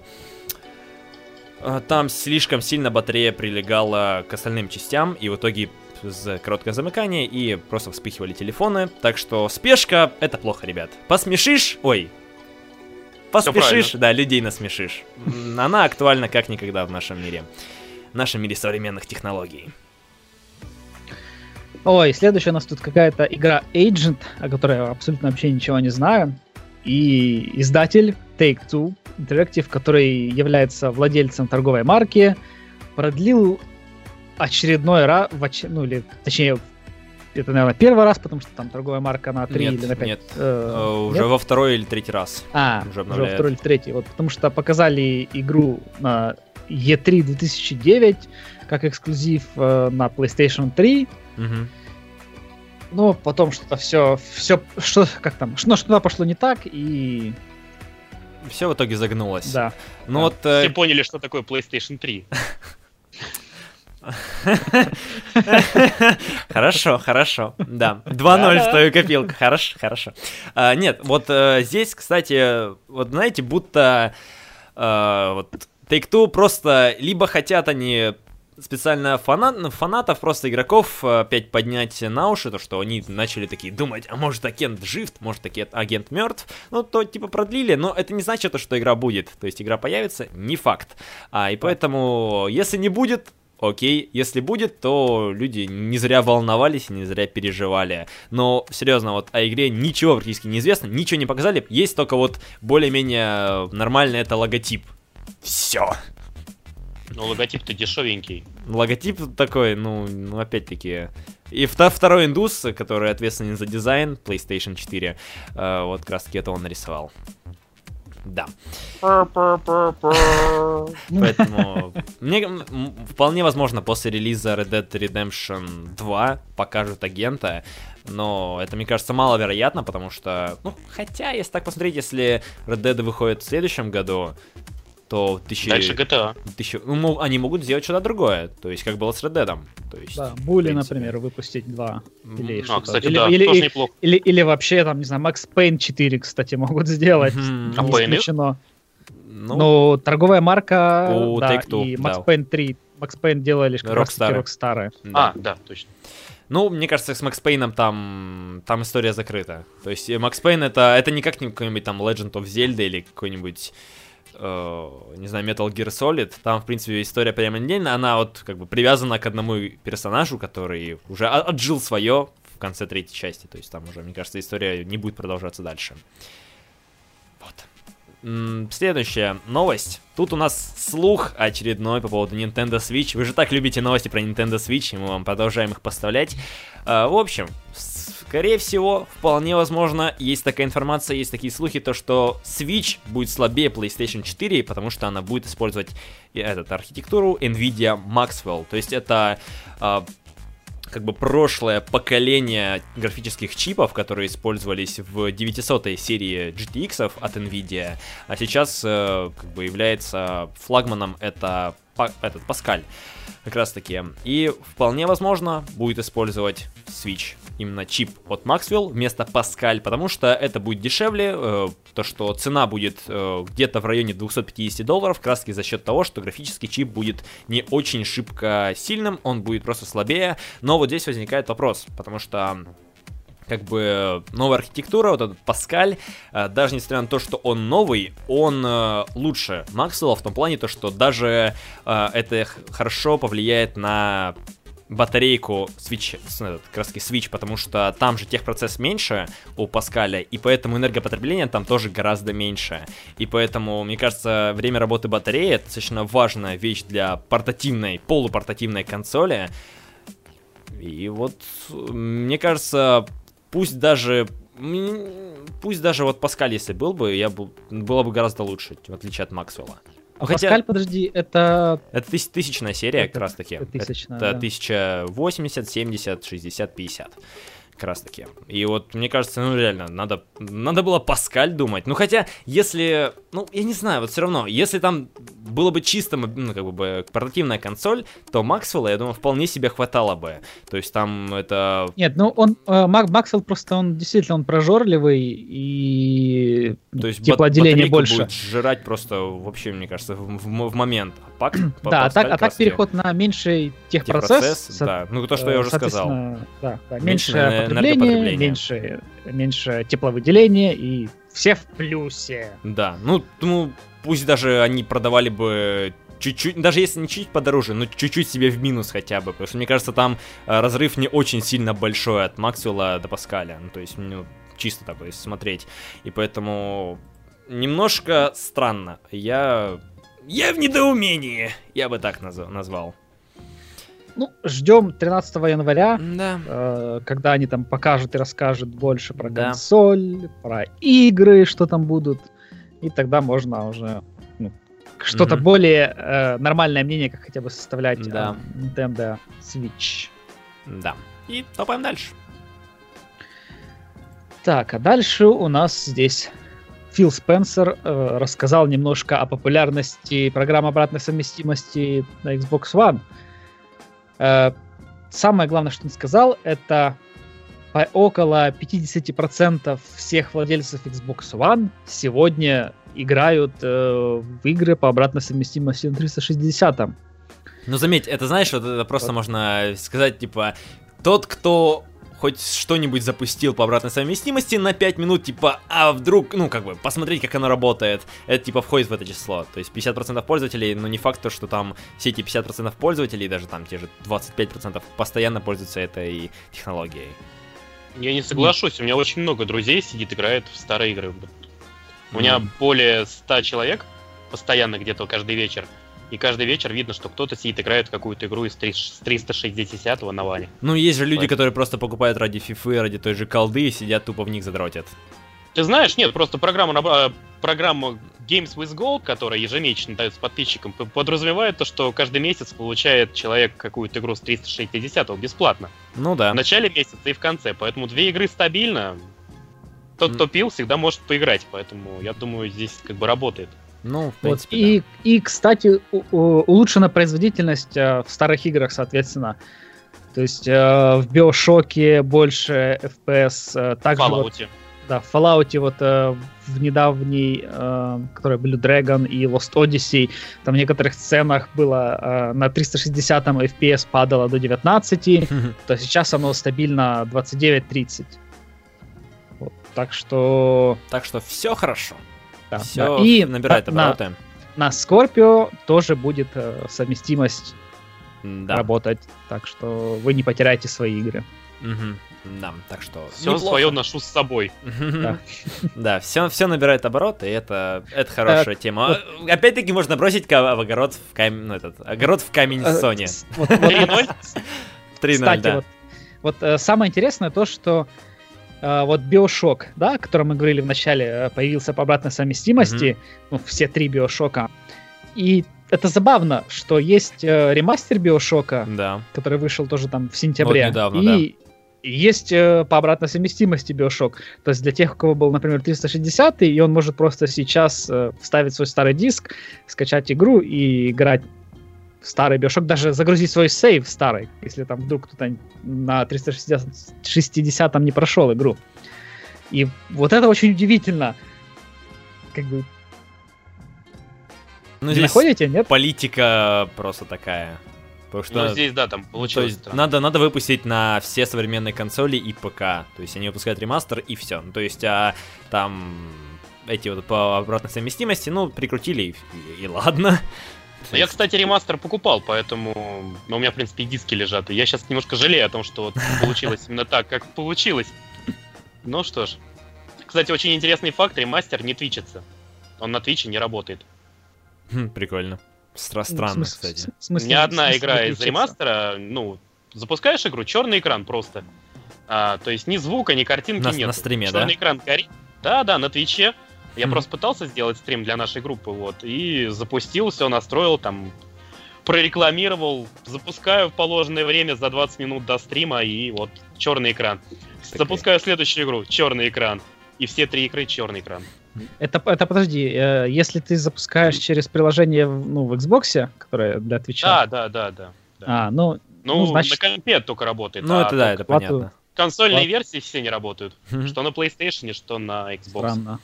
там слишком сильно батарея прилегала к остальным частям, и в итоге за короткое замыкание и просто вспыхивали телефоны. Так что спешка это плохо, ребят. Посмешишь, ой. Поспешишь, да, людей насмешишь. Она актуальна как никогда в нашем мире. В нашем мире современных технологий. Ой, следующая у нас тут какая-то игра Agent, о которой я абсолютно вообще ничего не знаю. И издатель Take-Two Interactive, который является владельцем торговой марки, продлил очередной раз, ну или точнее, это, наверное, первый раз, потому что там торговая марка на 3 Нет, или на 5. нет. Э, Уже нет? во второй или третий раз. А, уже уже, обновляют. второй или третий. Вот, потому что показали игру на E3 2009 как эксклюзив э, на PlayStation 3. Мгм. Но потом что-то все, все, что, как там, что, что-то пошло не так, и Все в итоге загнулось. да. Ну Да. вот... э, Все поняли, что такое PlayStation 3. Хорошо, хорошо, да. 2-0 в твою копилку, хорошо, хорошо. А, нет, вот э, здесь, кстати, вот знаете, будто э, вот Take-Two просто либо хотят они специально фанат, ну, фанатов, просто игроков э, опять поднять на уши, то, что они начали такие думать, а может агент жив, может агент мертв, ну, то типа продлили, но это не значит, то, что игра будет, то есть игра появится, не факт. А, и поэтому, если не будет, окей, если будет, то люди не зря волновались и не зря переживали. Но, серьезно, вот о игре ничего практически не известно, ничего не показали, есть только вот более-менее нормальный это логотип. Все. Ну, логотип-то дешевенький. Логотип такой, ну, ну опять-таки. И второй индус, который ответственен за дизайн PlayStation 4, э, вот как раз таки это он нарисовал. Да. Поэтому мне вполне возможно после релиза Red Dead Redemption 2 покажут агента, но это, мне кажется, маловероятно, потому что, ну, хотя, если так посмотреть, если Red Dead выходит в следующем году, то тысячи... Дальше GTA. Тысячи... Ну, они могут сделать что-то другое, то есть как было с Red Dead. То есть, да, Були, например, выпустить два. Или а, что-то. кстати, или, да, или, тоже или, неплохо. Или, или вообще, там, не знаю, Max Payne 4, кстати, могут сделать. Мгм. А Payne? исключено. Ну, Ну, торговая марка, У да, Take-Two, и Max да. Payne 3. Max Payne делали как Rockstar. Rockstar. да. А, да, точно. Ну, мне кажется, с Макс Пейном там, там история закрыта. То есть Макс Пейн это, это не как какой-нибудь там Legend of Zelda или какой-нибудь э, не знаю, Metal Gear Solid, там, в принципе, история прямо отдельно, она вот как бы привязана к одному персонажу, который уже отжил свое в конце третьей части, то есть там уже, мне кажется, история не будет продолжаться дальше. Вот. Следующая новость. Тут у нас слух очередной по поводу Nintendo Switch. Вы же так любите новости про Nintendo Switch, и мы вам продолжаем их поставлять. А, в общем, скорее всего, вполне возможно, есть такая информация, есть такие слухи, то что Switch будет слабее PlayStation 4, потому что она будет использовать и этот, архитектуру NVIDIA Maxwell. То есть это а, как бы прошлое поколение графических чипов, которые использовались в 900 серии GTX от Nvidia, а сейчас э, как бы является флагманом это этот Паскаль как раз таки. И вполне возможно будет использовать Switch именно чип от Maxwell вместо Pascal, потому что это будет дешевле, э, то что цена будет э, где-то в районе 250 долларов, таки за счет того, что графический чип будет не очень шибко сильным, он будет просто слабее, но вот здесь возникает вопрос, потому что как бы новая архитектура, вот этот Паскаль, э, даже несмотря на то, что он новый, он лучше Максвелла в том плане, то, что даже это хорошо повлияет на батарейку Switch, этот, как раз Switch, потому что там же техпроцесс меньше у Паскаля, и поэтому энергопотребление там тоже гораздо меньше. И поэтому, мне кажется, время работы батареи это достаточно важная вещь для портативной, полупортативной консоли. И вот, мне кажется, пусть даже... Пусть даже вот Паскаль, если был бы, я бы, было бы гораздо лучше, в отличие от Максвелла. А Хотя- Паскаль, подожди, это... Это тыс- тысячная серия, Это- как раз таки. это тысячная, Это да. 1080, 70, 60, 50. Как раз таки. И вот, мне кажется, ну реально, надо, надо было Паскаль думать. Ну хотя, если, ну я не знаю, вот все равно, если там было бы чисто, ну как бы портативная консоль, то Максвелла, я думаю, вполне себе хватало бы. То есть там это Нет, ну он, э, Мак- Максвелл просто, он действительно, он прожорливый и То есть теплоотделение батарейку больше. будет жрать просто вообще, мне кажется, в, в- в момент. Пак- <clears throat> по- Да, а так, а так переход на меньший техпроцесс. техпроцесс, да. Ну то, что я уже сказал. Да, да, Меньше меньше, потребление, меньше, меньше тепловыделения и все в плюсе. Да, ну, ну, пусть даже они продавали бы чуть-чуть, даже если не чуть подороже, но чуть-чуть себе в минус хотя бы, потому что мне кажется, там э, разрыв не очень сильно большой от Максвелла до Паскаля, ну, то есть, ну, чисто такой смотреть, и поэтому немножко странно, я... Я в недоумении, я бы так наз- назвал. Ну, ждем 13 января, Да. э, когда они там покажут и расскажут больше про Да. консоль, про игры, что там будут, и тогда можно уже ну, что-то Мгм. более э, нормальное мнение, как хотя бы составлять Да. Nintendo Switch. Да. И топаем дальше. Так, а дальше у нас здесь Фил Спенсер э, рассказал немножко о популярности программы обратной совместимости на Xbox One. Э, самое главное, что он сказал, это около 50% всех владельцев Xbox One сегодня играют э, в игры по обратной совместимости на 360. Ну заметь, это знаешь, вот это просто вот. можно сказать, типа, тот, кто хоть что-нибудь запустил по обратной совместимости на 5 минут, типа, а вдруг, ну, как бы, посмотреть, как оно работает, это, типа, входит в это число. То есть 50% пользователей, но не факт, то, что там все эти 50% пользователей, даже там те же 25% постоянно пользуются этой технологией. Я не соглашусь, у меня очень много друзей сидит, играет в старые игры. У меня более 100 человек постоянно где-то каждый вечер и каждый вечер видно, что кто-то сидит, играет какую-то игру из 360 на ване. Ну, есть же люди, Поэтому... которые просто покупают ради фифы, ради той же колды и сидят тупо в них задротят. Ты знаешь, нет, просто программа, а, программа Games with Gold, которая ежемесячно дается подписчикам, подразумевает то, что каждый месяц получает человек какую-то игру с 360 бесплатно. Ну да. В начале месяца и в конце, поэтому две игры стабильно. Тот, кто пил, всегда может поиграть, поэтому я думаю, здесь как бы работает. Ну, в принципе, вот. и, да. и, кстати, улучшена производительность э, в старых играх, соответственно. То есть э, в Биошоке больше FPS. Э, также Fallout. Вот, да, в Fallout вот э, в недавней, э, которая Blue Dragon и Lost Odyssey, там в некоторых сценах было э, на 360 FPS падало до 19, <laughs> то сейчас оно стабильно 29-30. Вот, так что... Так что все хорошо. Да, Все да. И набирает обороты. На, на Scorpio тоже будет э, совместимость да. работать, так что вы не потеряете свои игры. Угу. Да, так что... Все свое ношу с собой. Да, <laughs> все, все набирает обороты, и это, это хорошая тема. Опять-таки можно бросить в огород в камень, ну, этот, огород в камень э, Sony. 3-0? 3-0, <laughs> да. Вот э, самое интересное то, что вот Биошок, да, о котором мы говорили в начале, э, появился по обратной совместимости, mm-hmm. ну, все три Биошока. И это забавно, что есть э, ремастер Биошока, да. который вышел тоже там в сентябре. Вот недавно, и да. есть э, по обратной совместимости Биошок. То есть для тех, у кого был, например, 360, и он может просто сейчас э, вставить свой старый диск, скачать игру и играть старый Биошок, даже загрузить свой сейв старый, если там вдруг кто-то на 360 60 не прошел игру. И вот это очень удивительно. Как бы... Ну, здесь находите, нет? Политика просто такая. Потому что, ну, здесь, да, там получилось. То есть, надо, надо выпустить на все современные консоли и ПК. То есть они выпускают ремастер и все. Ну, то есть, а, там эти вот по обратной совместимости, ну, прикрутили и, и, и ладно. Но я, кстати, ремастер покупал, поэтому ну, у меня, в принципе, и диски лежат. И я сейчас немножко жалею о том, что вот получилось именно так, как получилось. Ну что ж. Кстати, очень интересный факт, ремастер не твичится. Он на твиче не работает. Хм, прикольно. Стра странно, кстати. Смысле, Ни одна игра из ремастера, ну, запускаешь игру, черный экран просто. А, то есть ни звука, ни картинки на, нет. На стриме, черный да? экран горит. Да, да, на Твиче. Я mm-hmm. просто пытался сделать стрим для нашей группы, вот, и запустил, все настроил, там, прорекламировал, запускаю в положенное время за 20 минут до стрима, и вот черный экран. Okay. Запускаю следующую игру, черный экран. И все три игры черный экран. Это, это подожди, э, если ты запускаешь через приложение ну, в Xbox, которое для Twitch. Да, да, да, да. да. А, ну, ну, ну значит... на компе только работает. Ну, а это да, это понятно. Консольные Плат... версии все не работают. Что на PlayStation, что на Xbox. Странно.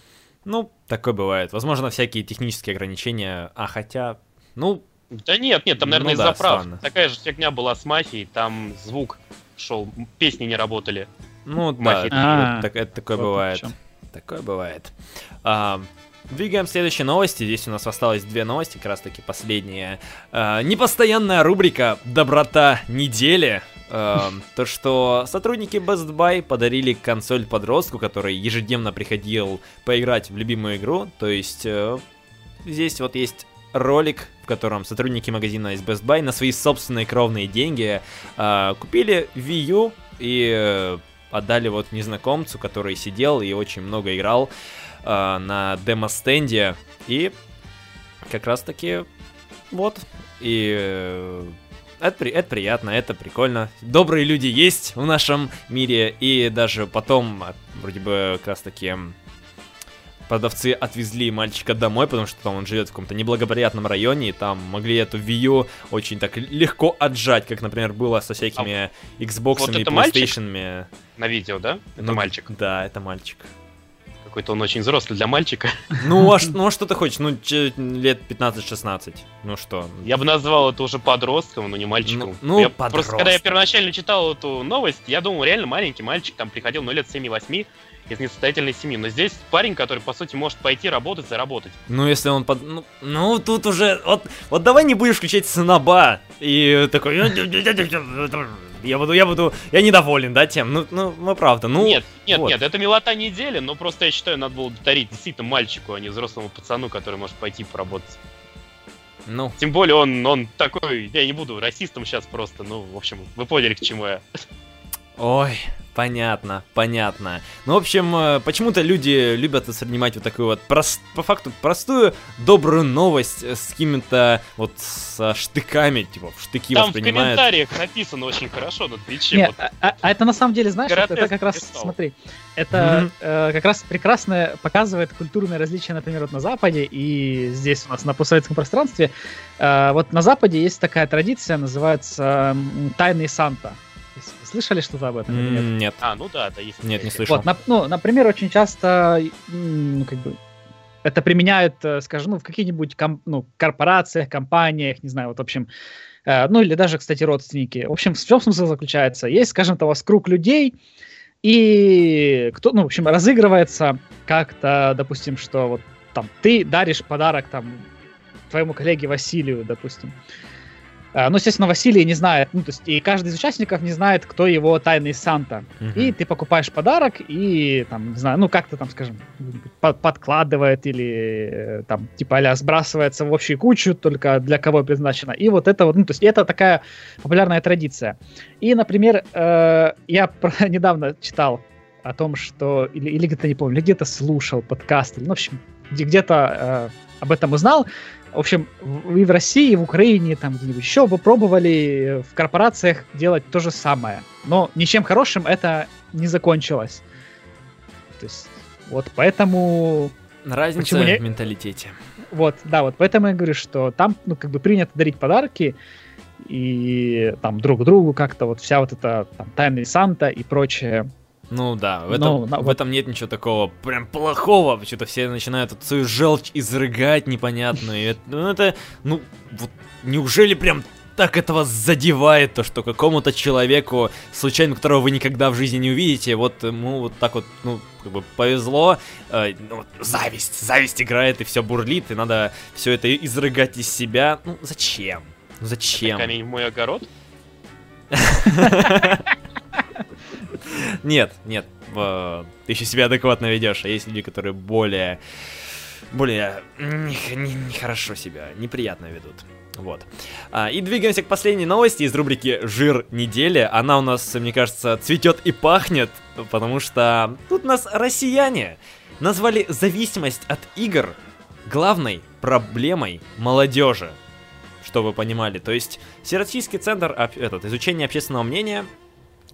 Ну, такое бывает. Возможно, всякие технические ограничения. А хотя, ну... Да нет, нет, там, наверное, ну, из-за да, прав. Странно. Такая же фигня была с мафией, там звук шел, песни не работали. Ну, да, а, так, это такое бывает. Такое бывает. А, Двигаем к следующей новости. Здесь у нас осталось две новости, как раз таки последняя. Э, непостоянная рубрика «Доброта недели». Э, <laughs> то, что сотрудники Best Buy подарили консоль подростку, который ежедневно приходил поиграть в любимую игру. То есть э, здесь вот есть ролик, в котором сотрудники магазина из Best Buy на свои собственные кровные деньги э, купили Wii U и э, отдали вот незнакомцу, который сидел и очень много играл э, на демо-стенде. И как раз-таки вот. И э, это, это приятно, это прикольно. Добрые люди есть в нашем мире. И даже потом, вроде бы, как раз-таки продавцы отвезли мальчика домой, потому что там он живет в каком-то неблагоприятном районе, и там могли эту Wii очень так легко отжать, как, например, было со всякими а Xbox вот и PlayStation. На видео, да? Это ну, мальчик. Да, это мальчик. Какой-то он очень взрослый для мальчика. Ну, а, ну, а что ты хочешь? Ну, лет 15-16. Ну что? Я бы назвал это уже подростком, но не мальчиком. Ну, ну я, Просто когда я первоначально читал эту новость, я думал, реально маленький мальчик там приходил, ну, лет 7-8, из несостоятельной семьи. Но здесь парень, который, по сути, может пойти работать, заработать. Ну, если он под... Ну, ну тут уже... Вот, вот давай не будешь включать сыноба. И такой... Я буду, я буду, я недоволен, да, тем, ну, ну, ну правда, ну... Нет, нет, вот. нет, это милота недели, но просто я считаю, надо было дарить действительно мальчику, а не взрослому пацану, который может пойти поработать. Ну. Тем более он, он такой, я не буду расистом сейчас просто, ну, в общем, вы поняли, к чему я. Ой, Понятно, понятно. Ну, в общем, э, почему-то люди любят воспринимать вот такую вот, прост, по факту, простую, добрую новость с какими-то вот со штыками, типа, в штыки Там воспринимают. в комментариях написано очень хорошо на Твиче. Нет, вот. а, а это на самом деле, знаешь, это, это как раз, писал. смотри, это mm-hmm. э, как раз прекрасно показывает культурные различия, например, вот на Западе и здесь у нас на постсоветском пространстве. Э, вот на Западе есть такая традиция, называется э, «Тайный Санта». Слышали что-то об этом? Mm, нет? нет. А, ну да, это есть. Нет, не слышал. Вот, на, ну, например, очень часто, ну, как бы, это применяют, э, скажем, ну, в каких-нибудь ком, ну, корпорациях, компаниях, не знаю, вот, в общем, э, ну, или даже, кстати, родственники. В общем, в чем смысл заключается? Есть, скажем, у вас круг людей, и кто, ну, в общем, разыгрывается как-то, допустим, что вот там ты даришь подарок там твоему коллеге Василию, допустим. Ну, естественно, Василий не знает, ну, то есть, и каждый из участников не знает, кто его тайный Санта. Uh-huh. И ты покупаешь подарок, и, там, не знаю, ну, как-то там, скажем, под- подкладывает или, э, там, типа, а сбрасывается в общую кучу, только для кого предназначено. И вот это вот, ну, то есть, это такая популярная традиция. И, например, э, я про- <laughs> недавно читал о том, что, или, или где-то, не помню, или где-то слушал подкаст, или, ну, в общем, где-то э, об этом узнал, в общем, и в России, и в Украине, там где-нибудь еще вы пробовали в корпорациях делать то же самое. Но ничем хорошим это не закончилось. То есть, вот поэтому... Разница Почему в менталитете. Вот, да, вот поэтому я говорю, что там, ну, как бы принято дарить подарки, и там друг другу как-то вот вся вот эта там тайный Санта и прочее ну да, в этом, Но, в вот... этом нет ничего такого прям плохого. Почему-то все начинают эту свою желчь изрыгать непонятную. Ну это, ну, вот неужели прям так этого задевает, то, что какому-то человеку, случайно которого вы никогда в жизни не увидите, вот ему вот так вот, ну, как бы повезло, э, ну, зависть, зависть играет и все бурлит, и надо все это изрыгать из себя. Ну, зачем? Ну, зачем? Это камень в мой огород? <laughs> Нет, нет, ты еще себя адекватно ведешь, а есть люди, которые более, более нехорошо себя, неприятно ведут. Вот. А, и двигаемся к последней новости из рубрики «Жир недели». Она у нас, мне кажется, цветет и пахнет, потому что тут нас россияне назвали зависимость от игр главной проблемой молодежи. Что вы понимали. То есть, Всероссийский центр этот, изучения общественного мнения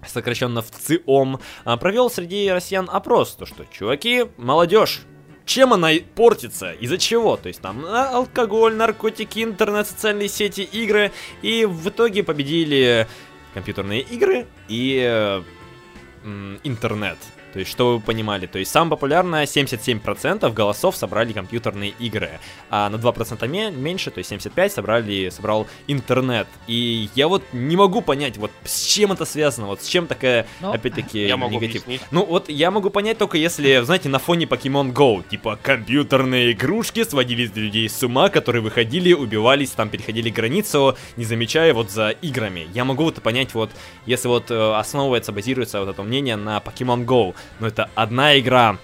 сокращенно в ЦИОМ, а, провел среди россиян опрос, то что, чуваки, молодежь, чем она портится, из-за чего, то есть там а, алкоголь, наркотики, интернет, социальные сети, игры, и в итоге победили компьютерные игры и э, интернет. То есть, что вы понимали, то есть, самое популярное 77% голосов собрали компьютерные игры, а на 2% меньше, то есть 75% собрали, собрал интернет. И я вот не могу понять, вот с чем это связано, вот с чем такая, Но ну, опять-таки, я могу негатив. Объяснить. Ну, вот я могу понять только если, знаете, на фоне Pokemon Go, типа, компьютерные игрушки сводили людей с ума, которые выходили, убивались, там, переходили границу, не замечая вот за играми. Я могу вот понять, вот, если вот э, основывается, базируется вот это мнение на Pokemon Go, но это одна игра.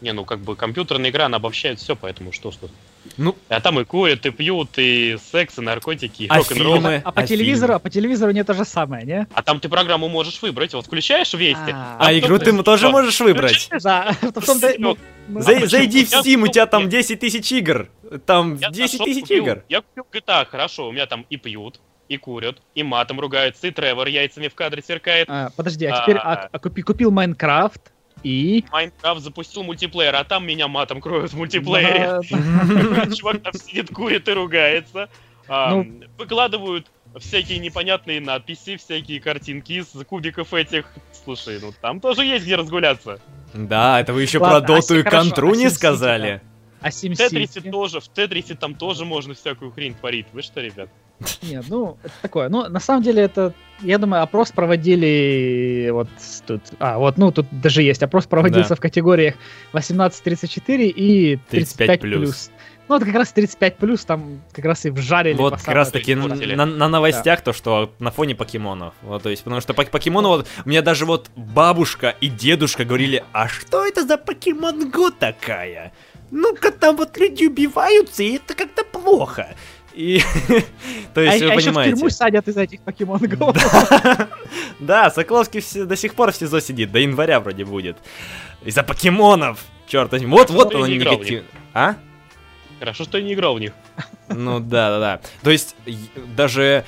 Не, ну как бы компьютерная игра, она обобщает все, поэтому что что. Ну, а там и курят, и пьют, и секс, и наркотики, и а рок-н-ролл. А, а по а телевизору, а по телевизору не то же самое, не? А там ты программу можешь выбрать, вот включаешь вести. А, а игру ты тоже можешь выбрать. Да, <laughs> Зайди в Steam, у тебя там 10 тысяч игр. Там 10 тысяч игр. Я купил GTA, хорошо, у меня там и пьют, и курят, и матом ругаются, и Тревор яйцами в кадре сверкает. А, подожди, а теперь а, а, а купи, купил Майнкрафт, И? Майнкрафт запустил мультиплеер, а там меня матом кроют в мультиплеере. <laughs> Чувак там сидит, курит и ругается. А, ну... Выкладывают всякие непонятные надписи, всякие картинки из кубиков этих. Слушай, ну там тоже есть где разгуляться. Да, это вы еще про доту а и контру не сказали. А в Тетрисе тоже, в Тетрисе там тоже можно всякую хрень творить. Вы что, ребят? <laughs> Нет, ну, это такое. Ну, на самом деле, это, я думаю, опрос проводили вот тут. А, вот, ну, тут даже есть. Опрос проводился да. в категориях 18-34 и 35 плюс. Ну, это как раз 35 плюс, там как раз и вжарили. Вот как раз таки на, на, на новостях да. то, что на фоне покемонов. Вот, то есть, потому что по покемону вот у меня даже вот бабушка и дедушка говорили, а что это за покемон Го такая? Ну-ка там вот люди убиваются, и это как-то плохо. И, <laughs> то есть, а, вы а понимаете. еще в тюрьму садят из этих покемон. Да, <laughs> да Соколовский все, до сих пор в СИЗО сидит, до января вроде будет. Из-за покемонов, черт возьми. Вот, вот он негатив. А? Хорошо, что я не играл в них. <laughs> Ну да, да, да. То есть, даже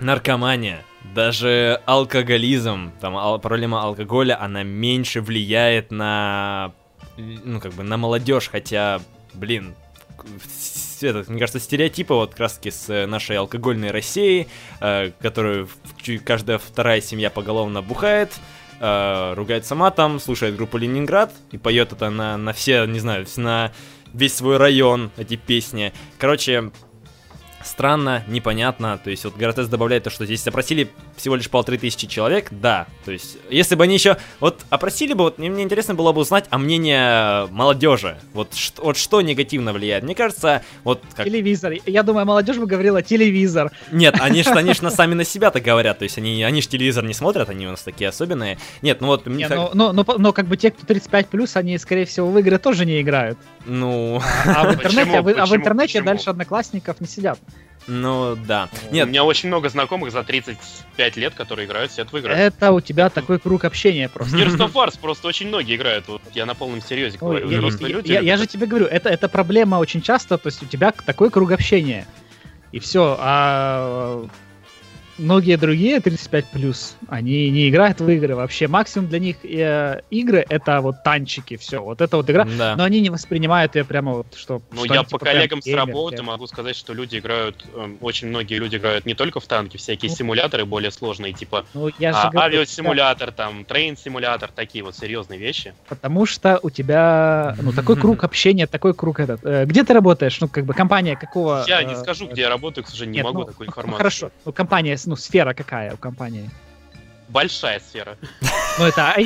наркомания, даже алкоголизм, там ал- проблема алкоголя, она меньше влияет на, ну как бы на молодежь, хотя, блин, это, мне кажется, стереотипы вот таки с нашей алкогольной Россией, э, которую каждая вторая семья поголовно бухает, э, ругается матом, слушает группу Ленинград и поет это на, на все, не знаю, на весь свой район эти песни. Короче, странно, непонятно. То есть вот Гаратес добавляет то, что здесь опросили всего лишь полторы тысячи человек, да. То есть, если бы они еще вот опросили бы, вот мне, мне интересно было бы узнать о мнении молодежи. Вот, что, вот что негативно влияет. Мне кажется, вот как... Телевизор. Я думаю, молодежь бы говорила телевизор. Нет, они же, они на <laughs> сами на себя-то говорят. То есть они, они же телевизор не смотрят, они у нас такие особенные. Нет, ну вот... Не, но, но, но, но как бы те, кто 35+, они, скорее всего, в игры тоже не играют. Ну... А, а в интернете, а, в, а в интернете дальше одноклассников не сидят. Ну, да. Нет. У меня очень много знакомых за 35 лет, которые играют все в игры. Это у тебя такой круг общения просто. Gears of Wars просто очень многие играют. Вот я на полном серьезе говорю. Я, я, люди, я, я же тебе говорю, это, это проблема очень часто, то есть у тебя такой круг общения. И все. А многие другие 35 плюс, они не играют в игры вообще. Максимум для них э, игры это вот танчики, все. Вот это вот игра. Да. Но они не воспринимают ее прямо вот что. Ну, я по типа коллегам с работы могу сказать, что люди играют, э, очень многие люди играют не только в танки, всякие ну, симуляторы более сложные, типа ну, я а, говорю, авиасимулятор, да. там, трейн-симулятор, такие вот серьезные вещи. Потому что у тебя, ну, такой круг <laughs> общения, такой круг этот. Э, где ты работаешь? Ну, как бы компания какого? Я не э, скажу, где я работаю, к сожалению, не могу ну, такую информацию. Хорошо, ну, компания ну, сфера какая у компании? Большая сфера. Ну, это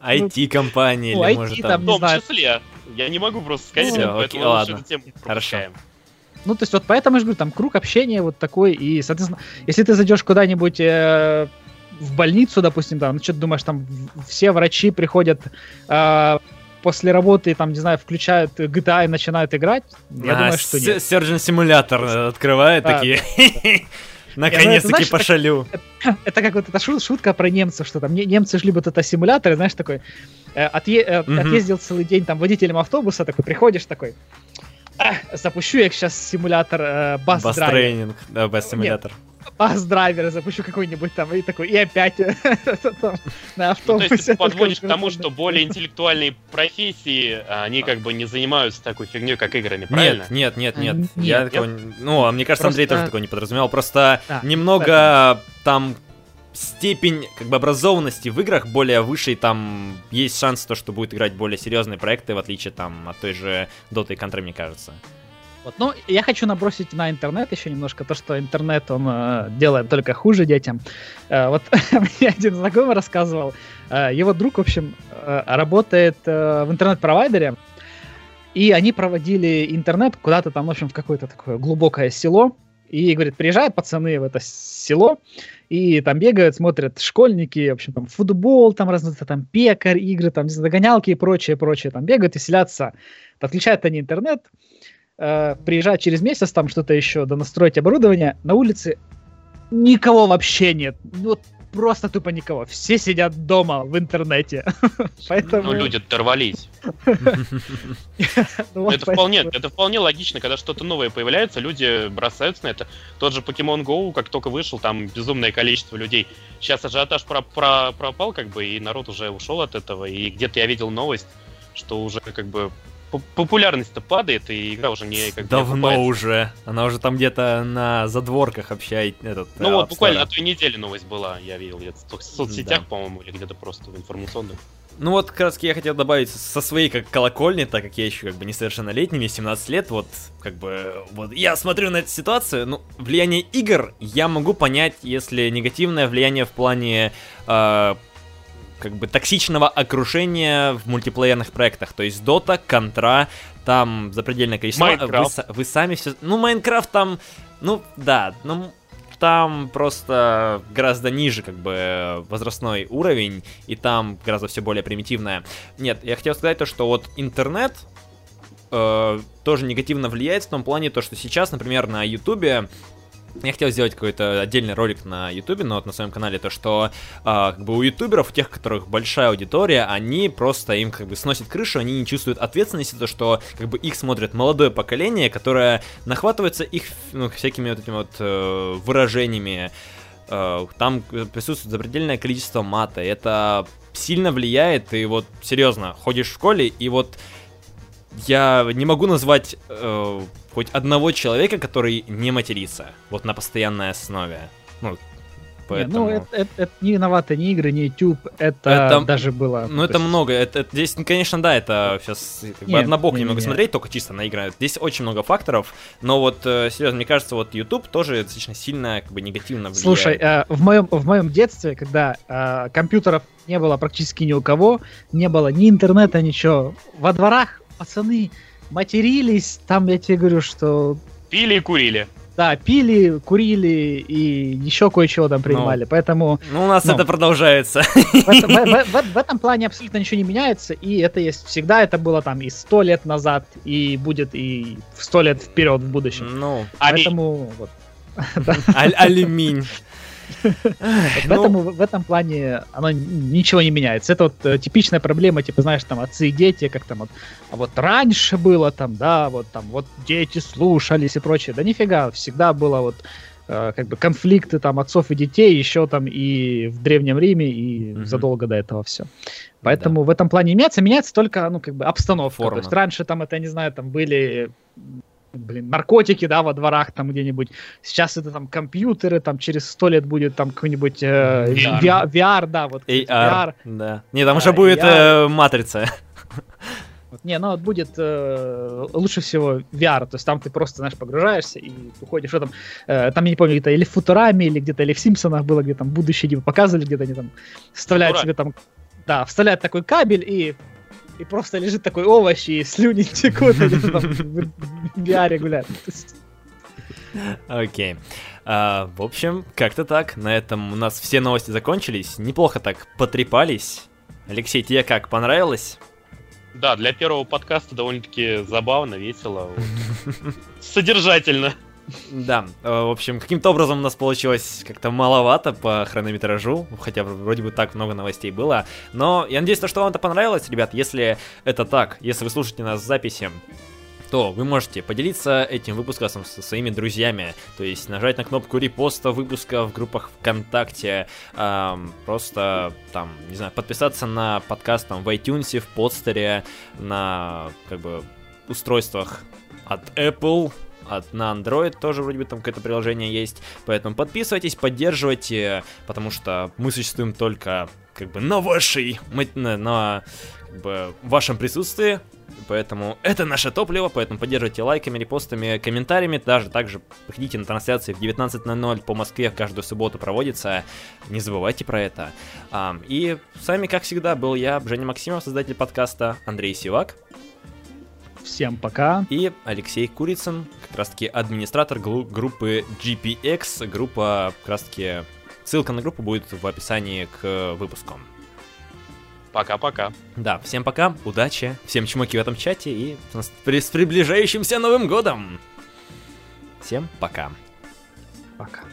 IT-компания ну, или может там... В том числе. Я не могу просто сказать, ну, окей, ладно. Хорошо. Ну, то есть вот поэтому я же говорю, там круг общения вот такой, и, соответственно, если ты зайдешь куда-нибудь э, в больницу, допустим, там, ну, что ты думаешь, там все врачи приходят э, после работы, там, не знаю, включают GTA и начинают играть? Я а, думаю, что нет. Surgeon Simulator открывает такие... <laughs> <laughs> Наконец-таки пошалю. <laughs> Это, как вот эта шутка про немцев, что там немцы же любят это симуляторы, знаешь, такой, э, э, отъездил целый день там водителем автобуса, такой, приходишь такой, запущу я сейчас симулятор э, бас тренинг, да, бас бас-драйвера запущу какой-нибудь там, и такой, и опять <laughs> на автобусе. Ну, то есть ты подводишь к тому, что более интеллектуальные профессии, они как бы не занимаются такой фигней, как играми, правильно? Нет, нет, нет, нет. Я ну, а мне кажется, Андрей тоже такого не подразумевал, просто немного там степень как бы образованности в играх более выше, и там есть шанс то, что будет играть более серьезные проекты, в отличие там от той же Dota и Contra, мне кажется. Вот. Ну, я хочу набросить на интернет еще немножко, то, что интернет, он э, делает только хуже детям. Э, вот <laughs> мне один знакомый рассказывал, э, его друг, в общем, э, работает э, в интернет-провайдере, и они проводили интернет куда-то там, в общем, в какое-то такое глубокое село, и, говорит, приезжают пацаны в это село, и там бегают, смотрят школьники, в общем, там футбол, там разные, там пекарь, игры, там догонялки и прочее, прочее, там бегают, веселятся. Подключают они интернет, э, приезжать через месяц, там что-то еще, да настроить оборудование, на улице никого вообще нет. Вот просто тупо никого. Все сидят дома в интернете. <laughs> Поэтому... Ну, люди дорвались. <laughs> Ну, Это вполне, это вполне логично, когда что-то новое появляется, люди бросаются на это. Тот же Pokemon Go, как только вышел, там безумное количество людей. Сейчас ажиотаж про- про- пропал, как бы, и народ уже ушел от этого. И где-то я видел новость, что уже как бы популярность-то падает, и игра уже не как не Давно окупается. уже. Она уже там где-то на задворках общает этот. Ну э, вот буквально на той неделе новость была, я видел где-то в со- соцсетях, по-моему, или где-то просто в информационных. Ну вот, как раз я хотел добавить со своей как колокольни, так как я еще как бы несовершеннолетний, мне 17 лет, вот как бы вот я смотрю на эту ситуацию, ну, влияние игр я могу понять, если негативное влияние в плане э, как бы токсичного окружения в мультиплеерных проектах, то есть Dota, Контра, там запредельное количество. Вы, Майнкрафт. са- вы сами все, ну Майнкрафт там, ну да, ну там просто гораздо ниже, как бы, возрастной уровень, и там гораздо все более примитивное. Нет, я хотел сказать то, что вот интернет э, тоже негативно влияет в том плане, то, что сейчас, например, на Ютубе я хотел сделать какой-то отдельный ролик на Ютубе, но вот на своем канале, то что а, как бы у ютуберов, у тех, у которых большая аудитория, они просто им как бы сносят крышу, они не чувствуют ответственности, то что как бы их смотрит молодое поколение, которое нахватывается их ну, всякими вот этими вот э, выражениями. Э, там присутствует запредельное количество мата, это сильно влияет, и вот серьезно, ходишь в школе, и вот я не могу назвать э, хоть одного человека, который не матерится, вот на постоянной основе. Ну, Не, поэтому... Ну, это, это- это не виноваты ни игры, ни YouTube, это, Это- даже было... Ну, это то есть- много. Это, это здесь, ну, конечно, да, это сейчас как бы однобоко не, немного не, не. смотреть, только чисто на игры. Здесь очень много факторов, но вот, э, серьезно, мне кажется, вот YouTube тоже достаточно сильно, как бы, негативно влияет. Слушай, э, в моем в моем детстве, когда э, компьютеров не было практически ни у кого, не было ни интернета, ничего, во дворах пацаны матерились, там я тебе говорю, что Пили и курили. да, пили, курили и еще кое-чего там принимали, поэтому Ну, у нас ну. это продолжается. в, это- в- в- в- этом плане абсолютно ничего не меняется, и это есть всегда, это было там и сто лет назад, и будет и сто лет вперед в будущем. Ну, Аминь. Поэтому вот. аль- алюминь. Эх, ну, Поэтому в этом плане оно ничего не меняется. Это вот э, типичная проблема, типа, знаешь, там отцы и дети, как там вот, а вот раньше было там, да, вот там вот дети слушались и прочее. Да нифига, всегда было вот э, как бы конфликты там отцов и детей еще там и в Древнем Риме, и задолго до этого все. Поэтому в этом плане не меняется, меняется только, ну, как бы обстановка. Форма. То есть раньше там, это, я не знаю, там были блин, наркотики, да, во дворах там где-нибудь. Сейчас это там компьютеры, там через сто лет будет там какой-нибудь э, VR. VR, VR, да, вот AR, VR. да. Не, там уже будет AR. э, матрица. Не, ну будет э, лучше всего VR, то есть там ты просто, знаешь, погружаешься и уходишь, что там, э, там, я не помню, где-то или в Футураме, или где-то, или в Симпсонах было, где там будущее типа показывали, где-то они там вставляют Футураме. себе там, да, вставляют такой кабель и и просто лежит такой овощ, и слюни <laughs> текут, и там в VR гуляют. Окей. А, в общем, как-то так. На этом у нас все новости закончились. Неплохо так потрепались. Алексей, тебе как, понравилось? Да, для первого подкаста довольно-таки забавно, весело. вот. <laughs> Содержательно. Да, э, в общем, каким-то образом у нас получилось как-то маловато по хронометражу, хотя вроде бы так много новостей было. Но я надеюсь, то, что вам это понравилось, ребят. Если это так, если вы слушаете нас в записи, то вы можете поделиться этим выпуском со своими друзьями, то есть нажать на кнопку репоста выпуска в группах ВКонтакте, ам, просто там, не знаю, подписаться на подкаст там в iTunes, в подстере, на как бы устройствах от Apple, от на Android тоже вроде бы там какое-то приложение есть. Поэтому подписывайтесь, поддерживайте, потому что мы существуем только как бы на вашей, на, на, как бы, вашем присутствии. Поэтому это наше топливо, поэтому поддерживайте лайками, репостами, комментариями. Даже также приходите на трансляции в 19.00 по Москве каждую субботу проводится. Не забывайте про это. Ам, и с вами, как всегда, был я, Женя Максимов, создатель подкаста, Андрей Сивак. Всем пока. И Алексей Курицын, как раз таки администратор группы GPX. Группа, как раз таки, ссылка на группу будет в описании к выпуску. Пока-пока. Да, всем пока, удачи, всем чмоки в этом чате и с приближающимся Новым Годом! Всем пока. Пока.